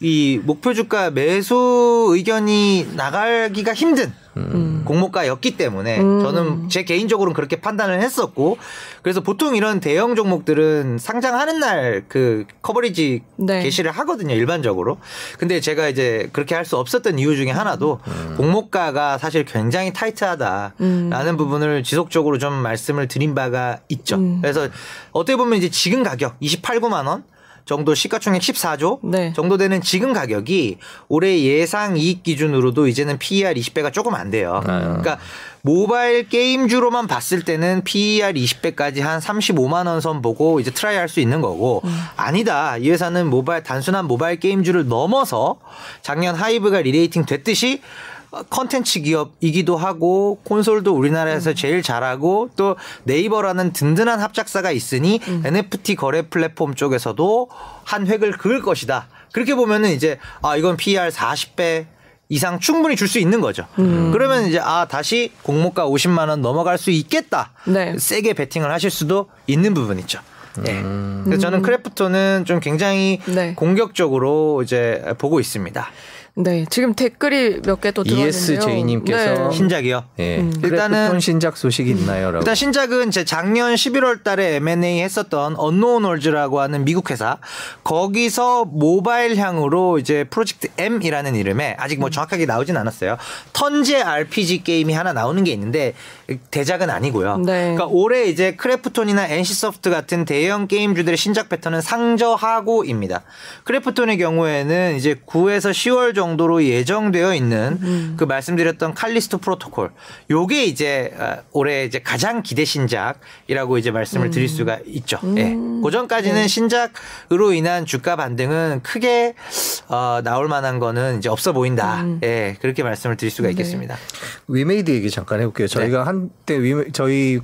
이 목표 주가 매수 의견이 나가기가 힘든 음. 공모가였기 때문에 음. 저는 제 개인적으로는 그렇게 판단을 했었고 그래서 보통 이런 대형 종목들은 상장하는 날 그 coverage 네. 개시를 하거든요 일반적으로 근데 제가 이제 그렇게 할 수 없었던 이유 중에 하나도 음. 공모가가 사실 굉장히 타이트하다라는 음. 부분을 지속적으로 좀 말씀을 드린 바가 있죠 음. 그래서 어떻게 보면 이제 지금 가격 28, 9만 원 정도 시가총액 14조 네. 정도 되는 지금 가격이 올해 예상 이익 기준으로도 이제는 PER 20배가 조금 안 돼요. 아. 그러니까 모바일 게임주로만 봤을 때는 PER 20배까지 한 35만 원 선 보고 이제 try 할 수 있는 거고 음. 아니다. 이 회사는 모바일 단순한 모바일 게임주를 넘어서 작년 하이브가 re-rating 됐듯이 컨텐츠 기업이기도 하고 콘솔도 우리나라에서 음. 제일 잘하고 또 네이버라는 든든한 합작사가 있으니 음. NFT 거래 플랫폼 쪽에서도 한 획을 그을 것이다. 그렇게 보면은 이제 아 이건 PER 40배 이상 충분히 줄 수 있는 거죠. 음. 그러면 이제 아 다시 공모가 50만 원 넘어갈 수 있겠다. 네. 세게 베팅을 하실 수도 있는 부분이죠. 네. 음. 그래서 저는 크래프톤은 좀 굉장히 네. 공격적으로 이제 보고 있습니다. 네, 지금 댓글이 몇 개 또 들어왔는데요. ESJ님께서 네. 신작이요. 네. 음. 일단은 신작 소식 있나요? 라고. 일단 신작은 제 작년 11월달에 M&A 했었던 Unknown Worlds라고 하는 미국 회사 거기서 모바일 향으로 이제 프로젝트 M이라는 이름의 아직 뭐 정확하게 나오진 않았어요. 턴제 RPG 게임이 하나 나오는 게 있는데 대작은 아니고요. 네. 그러니까 올해 이제 크래프톤이나 NC소프트 같은 대형 게임주들의 신작 패턴은 상저하고입니다. 크래프톤의 경우에는 이제 9에서 10월 정도로 예정되어 있는 음. 그 말씀드렸던 Callisto Protocol. 요게 이제 어, 올해 이제 가장 기대 신작이라고 이제 말씀을 드릴 음. 수가 있죠. 음. 예. 그 전까지는 네. 신작으로 인한 주가 반등은 크게 어, 나올 만한 거는 이제 없어 보인다. 음. 예. 그렇게 말씀을 드릴 수가 네. 있겠습니다. 위메이드 얘기 잠깐 해볼게요. 저희가 네. 한때 위메, 저희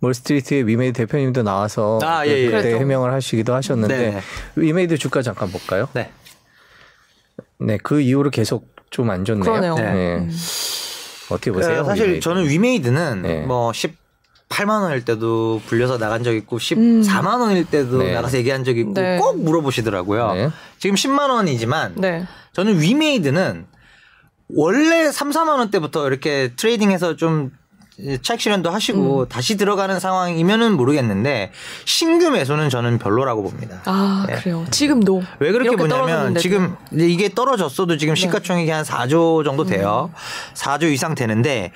몰스트리트의 위메이드 대표님도 나와서 아, 예, 예. 그때 해명을 하시기도 하셨는데 네. 위메이드 주가 잠깐 볼까요? 네. 네, 그 이후로 계속 좀 안 좋네요. 그러네요. 네. 네. 음. 어떻게 보세요? 그 사실 위메이드? 저는 위메이드는 네. 뭐 18만 원일 때도 불려서 나간 적 있고 14만 음. 원일 때도 네. 나가서 얘기한 적 있고 네. 꼭 물어보시더라고요. 네. 지금 10만 원이지만 저는 위메이드는 원래 3, 4만 원대부터 이렇게 trading해서 좀 차익 실현도 하시고 음. 다시 들어가는 상황이면은 모르겠는데 신규 매수는 저는 별로라고 봅니다. 아 네. 그래요. 지금도 왜 그렇게 보냐면 지금 이게 떨어졌어도 지금 네. 시가총액이 네. 한 4조 정도 돼요. 음. 4조 이상 되는데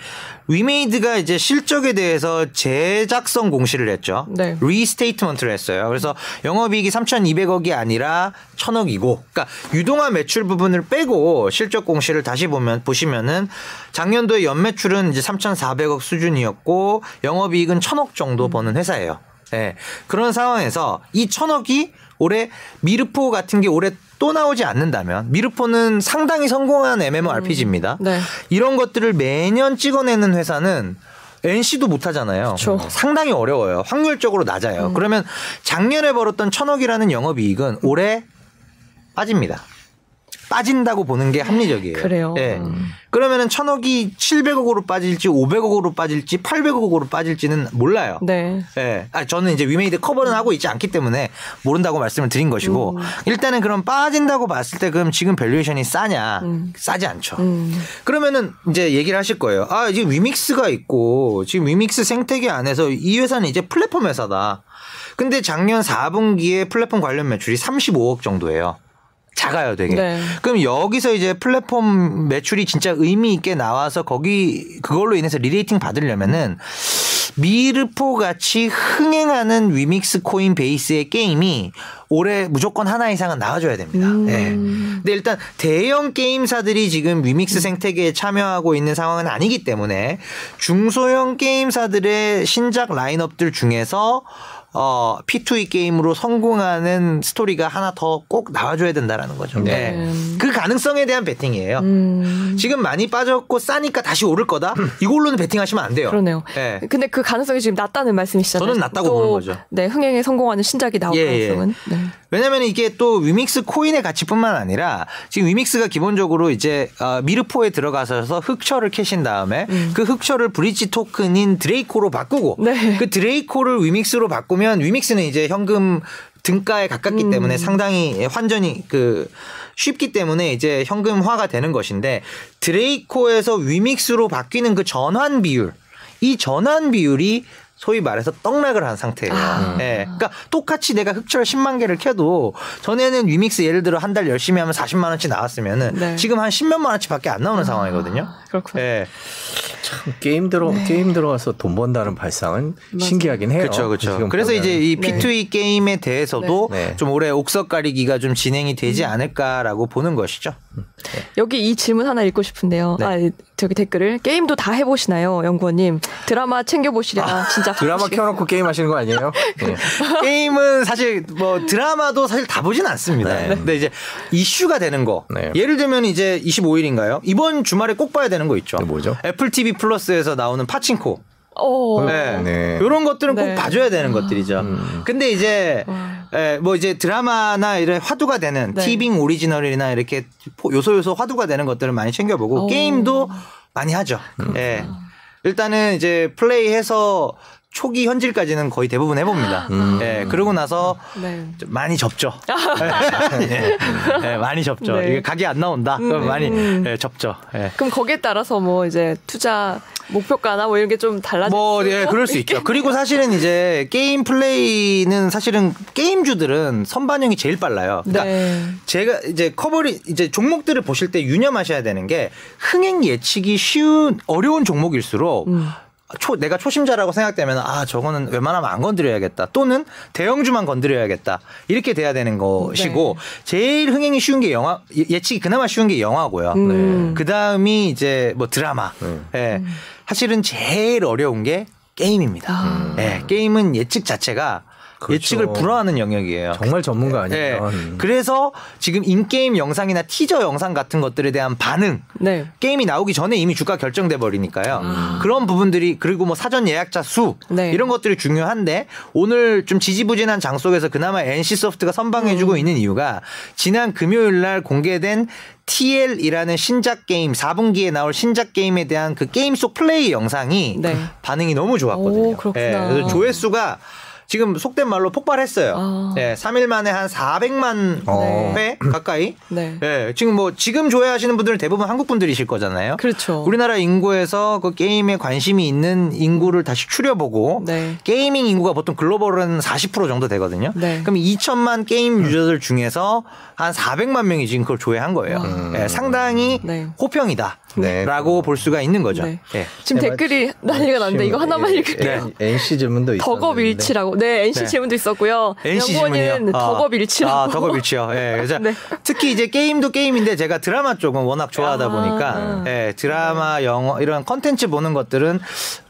위메이드가 이제 실적에 대해서 재작성 공시를 했죠. 네. restatement를 했어요. 그래서 영업이익이 3,200억이 아니라 1,000억이고, 그러니까 유동화 매출 부분을 빼고 실적 공시를 다시 보면 보시면은 작년도에 연매출은 이제 3,400억 수준이었고 영업이익은 1,000억 정도 버는 회사예요. 예. 네. 그런 상황에서 이 1,000억이 올해 미르포 같은 게 올해 또 나오지 않는다면 미르포는 상당히 성공한 MMORPG입니다. 음. 네. 이런 것들을 매년 찍어내는 회사는 NC도 못하잖아요. 그쵸. 상당히 어려워요. 확률적으로 낮아요. 음. 그러면 작년에 벌었던 천억이라는 영업이익은 올해 빠집니다. 빠진다고 보는 게 합리적이에요. 그래요. 네. 음. 그러면은 천억이 700억으로 빠질지 500억으로 빠질지 800억으로 빠질지는 몰라요. 네. 네. 아, 저는 이제 위메이드 커버는 하고 있지 않기 때문에 모른다고 말씀을 드린 것이고 음. 일단은 그럼 빠진다고 봤을 때 그럼 지금 valuation이 싸냐? 음. 싸지 않죠. 음. 그러면은 이제 얘기를 하실 거예요. 아, 지금 위믹스가 있고 지금 위믹스 생태계 안에서 이 회사는 이제 플랫폼 회사다. 근데 작년 4분기에 플랫폼 관련 매출이 35억 정도예요. 작아요, 되게. 네. 그럼 여기서 이제 플랫폼 매출이 진짜 의미 있게 나와서 거기 그걸로 인해서 re-rating 받으려면은 미르포 같이 흥행하는 위믹스 코인 베이스의 게임이 올해 무조건 하나 이상은 나와줘야 됩니다. 음. 네. 근데 일단 대형 게임사들이 지금 위믹스 생태계에 참여하고 있는 상황은 아니기 때문에 중소형 게임사들의 신작 라인업들 중에서 어, P2E 게임으로 성공하는 스토리가 하나 더 꼭 나와줘야 된다라는 거죠. 네. 네. 그 가능성에 대한 베팅이에요. 음. 지금 많이 빠졌고 싸니까 다시 오를 거다? 이걸로는 베팅하시면 안 돼요. 그러네요. 네. 근데 그 가능성이 지금 낮다는 말씀이시잖아요. 저는 낮다고 보는 거죠. 네, 흥행에 성공하는 신작이 나올 예, 예. 가능성은. 예. 네. 왜냐면 이게 또 위믹스 코인의 가치뿐만 아니라 지금 위믹스가 기본적으로 이제 어, 미르포에 들어가서 흑철을 캐신 다음에 음. 그 흑철을 브릿지 토큰인 드레이코로 바꾸고 네. 그 드레이코를 위믹스로 바꾸면 위믹스는 이제 현금 등가에 가깝기 음. 때문에 상당히 환전이 그 쉽기 때문에 이제 현금화가 되는 것인데 드레이코에서 위믹스로 바뀌는 그 전환 비율 이 전환 비율이 소위 말해서 떡락을 한 상태예요. 아. 네. 그러니까 똑같이 내가 흑철 10만 개를 캐도 전에는 위믹스 예를 들어 한 달 열심히 하면 40만 원치 나왔으면은 네. 지금 한 10몇만 원치밖에 안 나오는 아. 상황이거든요. 그렇군요. 네. 참 게임 들어 네. 게임 들어와서 돈 번다는 발상은 맞아. 신기하긴 해요. 그렇죠, 그렇죠. 그래서 보면. 이제 이 P2E 네. 게임에 대해서도 네. 좀 올해 옥석 가리기가 좀 진행이 되지 음. 않을까라고 보는 것이죠. 네. 여기 이 질문 하나 읽고 싶은데요. 네. 아, 저기 댓글을 게임도 다 해보시나요, 연구원님? 드라마 챙겨 보시랴 아, 진짜. 드라마 켜놓고 게임 하시는 거 아니에요? 네. 게임은 사실 뭐 드라마도 사실 다 보진 않습니다. 네. 근데 이제 이슈가 되는 거. 예를 들면 이제 25일인가요? 이번 주말에 꼭 봐야 되는 거 있죠. 뭐죠? 애플 TV 플러스에서 나오는 파친코. 오. 네. 네. 이런 것들은 네. 꼭 봐줘야 되는 것들이죠. 음. 근데 이제 예, 뭐 이제 드라마나 이런 화두가 되는 네. 티빙 오리지널이나 이렇게 요소 요소 화두가 되는 것들을 많이 챙겨보고 오. 게임도 많이 하죠. 음. 예. 일단은 이제 플레이해서 초기 현질까지는 거의 대부분 해봅니다. 음. 예, 그러고 나서 네. 많이 접죠. 예, 예, 많이 접죠. 네. 이게 각이 안 나온다. 그럼 음. 많이 예, 접죠. 예. 그럼 거기에 따라서 뭐 이제 투자 목표가나 뭐 이런 게 좀 달라질 뭐, 예, 그럴 수 있죠. 그리고 사실은 이제 게임 플레이는 사실은 게임주들은 선반영이 제일 빨라요. 그러니까 네. 제가 이제 커버리 이제 종목들을 보실 때 유념하셔야 되는 게 흥행 예측이 쉬운 어려운 종목일수록 음. 초, 내가 초심자라고 생각되면 아 저거는 웬만하면 안 건드려야겠다 또는 대형주만 건드려야겠다 이렇게 돼야 되는 것이고 네. 제일 흥행이 쉬운 게 영화 예측이 그나마 쉬운 게 영화고요. 음. 네. 그 다음이 이제 뭐 드라마. 네. 네. 음. 사실은 제일 어려운 게 게임입니다. 아. 네. 게임은 예측 자체가 그렇죠. 예측을 불허하는 영역이에요. 정말 전문가 아니에요. 네. 그래서 지금 인게임 영상이나 티저 영상 같은 것들에 대한 반응, 네. 게임이 나오기 전에 이미 주가 결정돼 버리니까요. 음. 그런 부분들이 그리고 뭐 사전 예약자 수 네. 이런 것들이 중요한데 오늘 좀 지지부진한 장 속에서 그나마 NC 소프트가 선방해주고 음. 있는 이유가 지난 금요일 날 공개된 TL이라는 신작 게임 4분기에 나올 신작 게임에 대한 그 게임 속 플레이 영상이 네. 반응이 너무 좋았거든요. 오, 그렇구나. 네, 그래서 조회수가 지금 속된 말로 폭발했어요. 아. 네, 3일 만에 한 400만 어. 회 가까이. 네. 네. 지금 뭐 지금 조회하시는 분들은 대부분 한국 분들이실 거잖아요. 그렇죠. 우리나라 인구에서 그 게임에 관심이 있는 인구를 다시 추려보고 네. gaming 인구가 보통 글로벌은 40% 정도 되거든요. 네. 그럼 2천만 게임 유저들 중에서 한 400만 명이 지금 그걸 조회한 거예요. 네, 상당히 네. 호평이다. 네. 라고 볼 수가 있는 거죠. 네. 네. 지금 네, 댓글이 난리가 났는데 이거 하나만 읽을게요. 네. NC 질문도 있었 덕업 일치라고. 네, NC 질문도 있었고요. NC 질문이요. 덕업 일치라고. 아, 덕업 일치요. 예. 그래서 특히 이제 게임도 게임인데 제가 드라마 쪽은 워낙 좋아하다 아. 보니까 예, 드라마, 영화 이런 컨텐츠 보는 것들은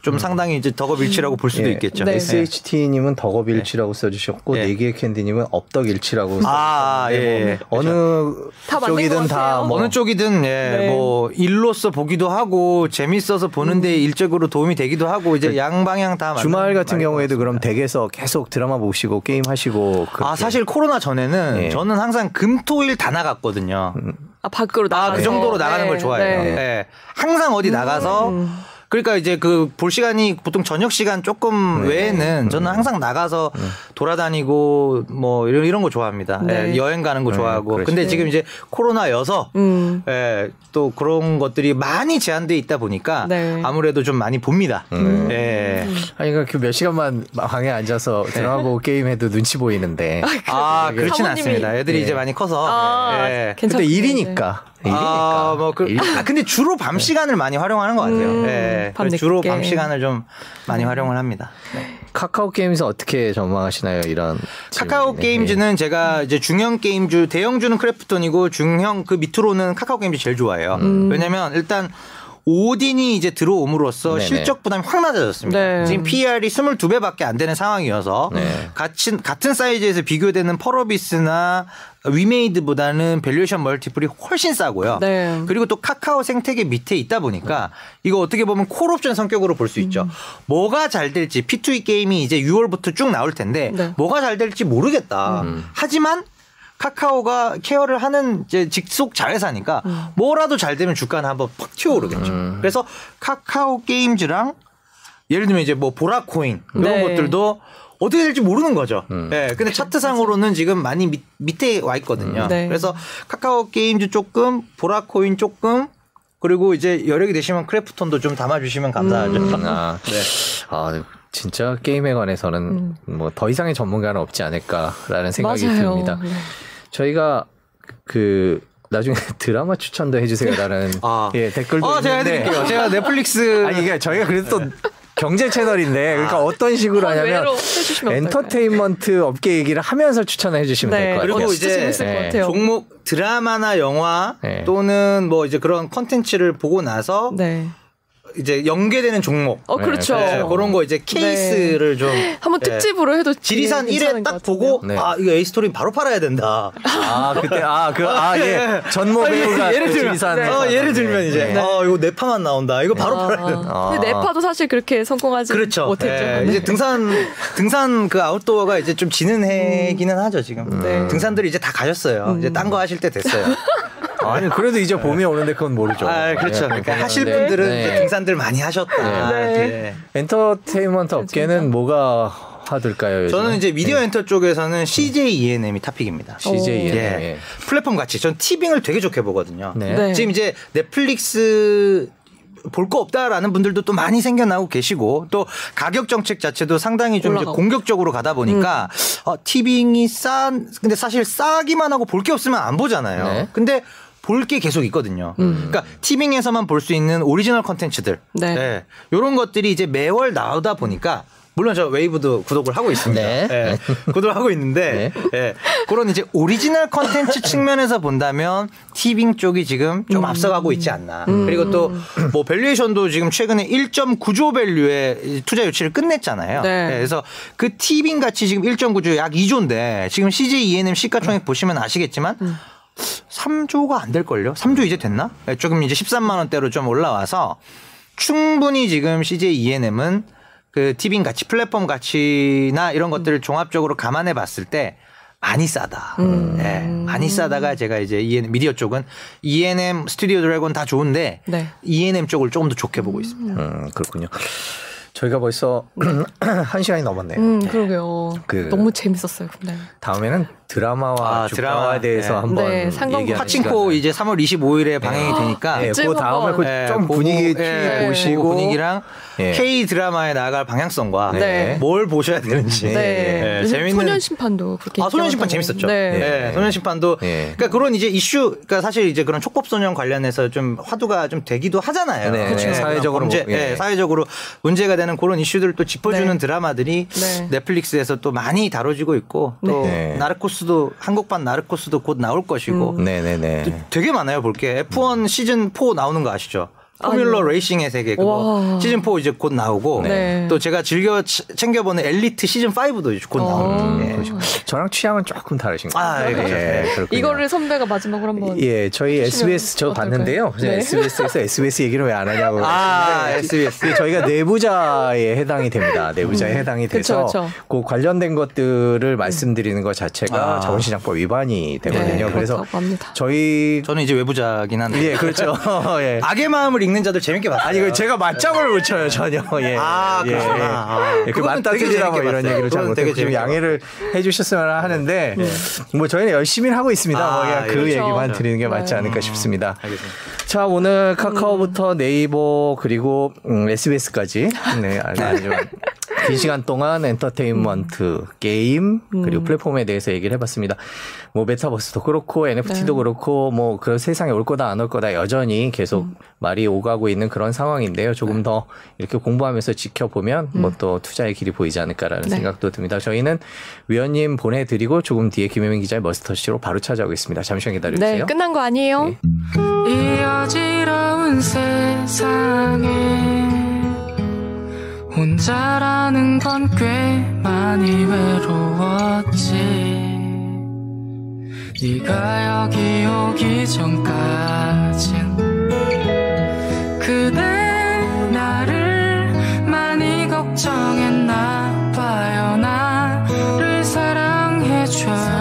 좀 음. 상당히 이제 덕업 일치라고 볼 수도 예. 있겠죠. SHT님은 덕업 일치라고 써주셨고 네개의 캔디님은 업덕 일치라고 아, 예. 뭐 어느 쪽이든 다 뭐. 어느 쪽이든 예, 뭐 일로 일로서 보기도 하고 재밌어서 보는데 음. 일적으로 도움이 되기도 하고 이제 그 양방향 다 주말 같은 경우에도 그럼 댁에서 계속 드라마 보시고 게임 하시고 아 사실 코로나 전에는 네. 저는 항상 금토일 다 나갔거든요. 음. 아 밖으로 나가 아그 정도로 나가는 네. 걸 좋아해요. 네. 네. 항상 어디 나가서 음. 그러니까 이제 그 볼 시간이 보통 저녁 시간 조금 네. 외에는 저는 항상 나가서 네. 돌아다니고 뭐 이런 이런 거 좋아합니다. 네. 예, 여행 가는 거 네, 좋아하고. 네, 근데 지금 이제 코로나여서 음. 예, 또 그런 것들이 많이 제한돼 있다 보니까 네. 아무래도 좀 많이 봅니다. 음. 예. 아니 그몇 그러니까 시간만 방에 앉아서 드라마 보고 게임해도 눈치 보이는데. 아, 아 그렇진 않습니다. 애들이 이제 많이 커서. 아, 예. 근데 일이니까. 아, 뭐 그, 아, 근데 주로 밤 네. 시간을 많이 활용하는 것 같아요. 음, 네. 주로 밤 시간을 좀 많이 활용을 합니다. 네. 카카오 게임즈 어떻게 전망하시나요? 이런 카카오 질문에. 게임즈는 제가 이제 중형 게임주 대형주는 크래프톤이고 중형 그 밑으로는 카카오 게임즈 제일 좋아해요. 음. 왜냐면 일단 오딘이 이제 들어옴으로써 네네. 실적 부담이 확 낮아졌습니다. 네. 지금 PER이 22배밖에 안 되는 상황이어서 네. 같은 같은 사이즈에서 비교되는 펄어비스나 위메이드보다는 valuation multiple이 훨씬 싸고요. 네. 그리고 또 카카오 생태계 밑에 있다 보니까 이거 어떻게 보면 콜옵션 성격으로 볼 수 있죠. 음. 뭐가 잘 될지 P2E 게임이 이제 6월부터 쭉 나올 텐데 네. 뭐가 잘 될지 모르겠다. 음. 하지만 카카오가 케어를 하는 이제 직속 자회사니까 음. 뭐라도 잘 되면 주가는 한번 팍 튀어오르겠죠. 음. 그래서 카카오 게임즈랑 예를 들면 이제 뭐 보라코인 이런 네. 것들도 어떻게 될지 모르는 거죠. 음. 네, 근데 차트상으로는 지금 많이 밑, 밑에 와 있거든요. 네. 그래서 카카오 게임즈 조금, 보라코인 조금, 그리고 이제 여력이 되시면 크래프톤도 좀 담아주시면 감사하죠. 음. 아, 네. 아, 진짜 게임에 관해서는 음. 뭐더 이상의 전문가는 없지 않을까라는 생각이 맞아요. 듭니다. 네. 저희가 그 나중에 드라마 추천도 해주세요라는 아. 예 댓글도 아, 제가 해드릴게요. 제가 넷플릭스 아니 이게 저희가 그래도 또 경제 채널인데 그러니까 아. 어떤 식으로 아, 하냐면 엔터테인먼트 업계 얘기를 하면서 추천을 해주시면 네. 될것 같아요. 그리고 이제 네. 종목 드라마나 영화 네. 또는 뭐 이제 그런 컨텐츠를 보고 나서 네. 이제 연계되는 종목. 어, 그렇죠. 네, 그런 거 이제 케이스를 네. 좀 한번 네. 특집으로 해도 지리산 1회 딱 보고 네. 아, 이거 에이스토리 바로 팔아야 된다. 아, 그때 아, 그 아, 예. 전모 배우가 예를 들면 지리산 어, 예를 들면 이제 아, 이거 네파만 나온다. 이거 바로 아, 팔아야 된다. 아. 근데 네파도 사실 그렇게 성공하지 그렇죠. 못했죠. 이제 등산 등산 그 아웃도어가 이제 좀 지는 해기는 음. 하죠, 지금. 음. 등산들이 이제 다 가셨어요. 음. 이제 딴 거 하실 때 됐어요. 아니 그래도 이제 봄이 오는데 그건 모르죠. 아 그렇죠. 네, 그러니까 하실 분들은 네. 등산들 많이 하셨다. 네. 네. 엔터테인먼트 업계는 뭐가 hot할까요? 요즘에? 저는 이제 미디어 네. 엔터 쪽에서는 CJ ENM이 top pick입니다. CJ ENM. 예. 플랫폼 같이 전 티빙을 되게 좋게 보거든요. 네. 지금 이제 넷플릭스 볼 거 없다라는 분들도 또 많이 생겨나고 계시고 또 가격 정책 자체도 상당히 좀 이제 공격적으로 가다 보니까 음. 어, 티빙이 싼 근데 사실 싸기만 하고 볼 게 없으면 안 보잖아요. 네. 근데 볼 게 계속 있거든요. 음. 그러니까 티빙에서만 볼 수 있는 오리지널 컨텐츠들. 네. 네. 이런 것들이 이제 매월 나오다 보니까 물론 저 웨이브도 구독을 하고 있습니다. 네. 네. 구독을 하고 있는데 네. 네. 그런 이제 오리지널 컨텐츠 측면에서 본다면 티빙 쪽이 지금 좀 음. 앞서가고 있지 않나. 음. 그리고 또 뭐 valuation도 지금 최근에 1.9조 value의 투자 유치를 끝냈잖아요. 네. 네. 그래서 그 티빙 가치 지금 1.9조 약 2조인데 지금 CJ ENM 시가총액 보시면 아시겠지만 음. 3조가 안 될걸요? 3조 이제 됐나? 네, 조금 이제 13만 원대로 좀 올라와서 충분히 지금 CJ ENM은 그 티빙 가치, 플랫폼 가치나 이런 것들을 종합적으로 감안해 봤을 때 많이 싸다. 음. 네, 많이 싸다가 제가 이제 ENM, 미디어 쪽은 ENM, 스튜디오 드래곤 다 좋은데 네. ENM 쪽을 조금 더 좋게 보고 있습니다. 음, 그렇군요. 저희가 벌써 한 시간이 넘었네요. 음, 그러게요. 그 너무 재밌었어요. 근데 다음에는 드라마와 아, 주가에 대해서 네. 한번 네, 얘기하는 파친코 이제 3월 25일에 방영이 되니까 네, 그 다음에 그좀 네, 분위기 네, 보시고 분위기랑 예. K 드라마에 나갈 방향성과 네. 뭘 보셔야 되는지 네. 재밌는 소년 심판도 그렇게 아 소년 심판 재밌었죠. 네. 소년 심판도 그러니까 그런 이제 이슈 그러니까 사실 이제 그런 촉법 소년 관련해서 좀 화두가 좀 되기도 하잖아요. 그렇죠. 사회적으로 문제, 뭐, 예. 사회적으로 문제가 되는 그런 이슈들을 또 짚어주는 드라마들이 넷플릭스에서 또 많이 다뤄지고 있고 또 나르코스 나르코스도 한국판 나르코스도 곧 나올 것이고 음. 네네네. 되게 많아요 볼게 F1 시즌 4 나오는 거 아시죠? 포뮬러 레이싱의 세계 그거 시즌 4 이제 곧 나오고 네. 또 제가 즐겨 챙겨 보는 엘리트 시즌 5도 이제 곧 나오는 예. 그렇죠. 저랑 취향은 조금 다르신 것 같아요. 아, 예, 이거를 선배가 마지막으로 한번 예 저희 SBS 저 어떨까요? 봤는데요. 네. SBS에서 SBS 얘기를 왜 안 하냐고 아 SBS 저희가 내부자에 해당이 됩니다. 내부자에 음. 해당이 돼서 그쵸, 그쵸. 그 관련된 것들을 말씀드리는 것 자체가 아. 자본시장법 위반이 되거든요. 네, 그래서 저희 저는 이제 외부자긴 한데 예 그렇죠. 예. 악의 마음을 읽는 자들 재밌게 봤어요. 아니, 그 제가 맞짱을 못 쳐요, 전혀. 예. 아, 예. 그렇구나. 아, 예. 그 맞다 틀리다 뭐 이런 얘기를 잘 못하고 좀 양해를 해 주셨으면 하는데 네. 뭐 저희는 열심히 하고 있습니다. 뭐 아, 뭐 그냥 그 그렇죠. 얘기만 드리는 게 맞지 네. 않을까 음, 싶습니다. 알겠습니다. 자, 오늘 카카오부터 네이버 그리고 음, SBS까지 네, 아주 긴 시간 동안 엔터테인먼트, 게임 그리고 음. 플랫폼에 대해서 얘기를 해봤습니다. 뭐 메타버스도 그렇고 NFT도 네. 그렇고 뭐 그 세상에 올 거다 안 올 거다 여전히 계속 음. 말이 오가고 있는 그런 상황인데요. 조금 네. 더 이렇게 공부하면서 지켜보면 음. 뭐또 투자의 길이 보이지 않을까라는 네. 생각도 듭니다. 저희는 위원님 보내드리고 조금 뒤에 김혜민 기자의 머스터시로 바로 찾아오겠습니다. 잠시만 기다려주세요. 네, 끝난 거 아니에요? 네. 이 어지러운 세상에 혼자라는 건 꽤 많이 외로웠지. 네가 여기 오기 전까진 그대 나를 많이 걱정했나 봐요. 나를 사랑해줘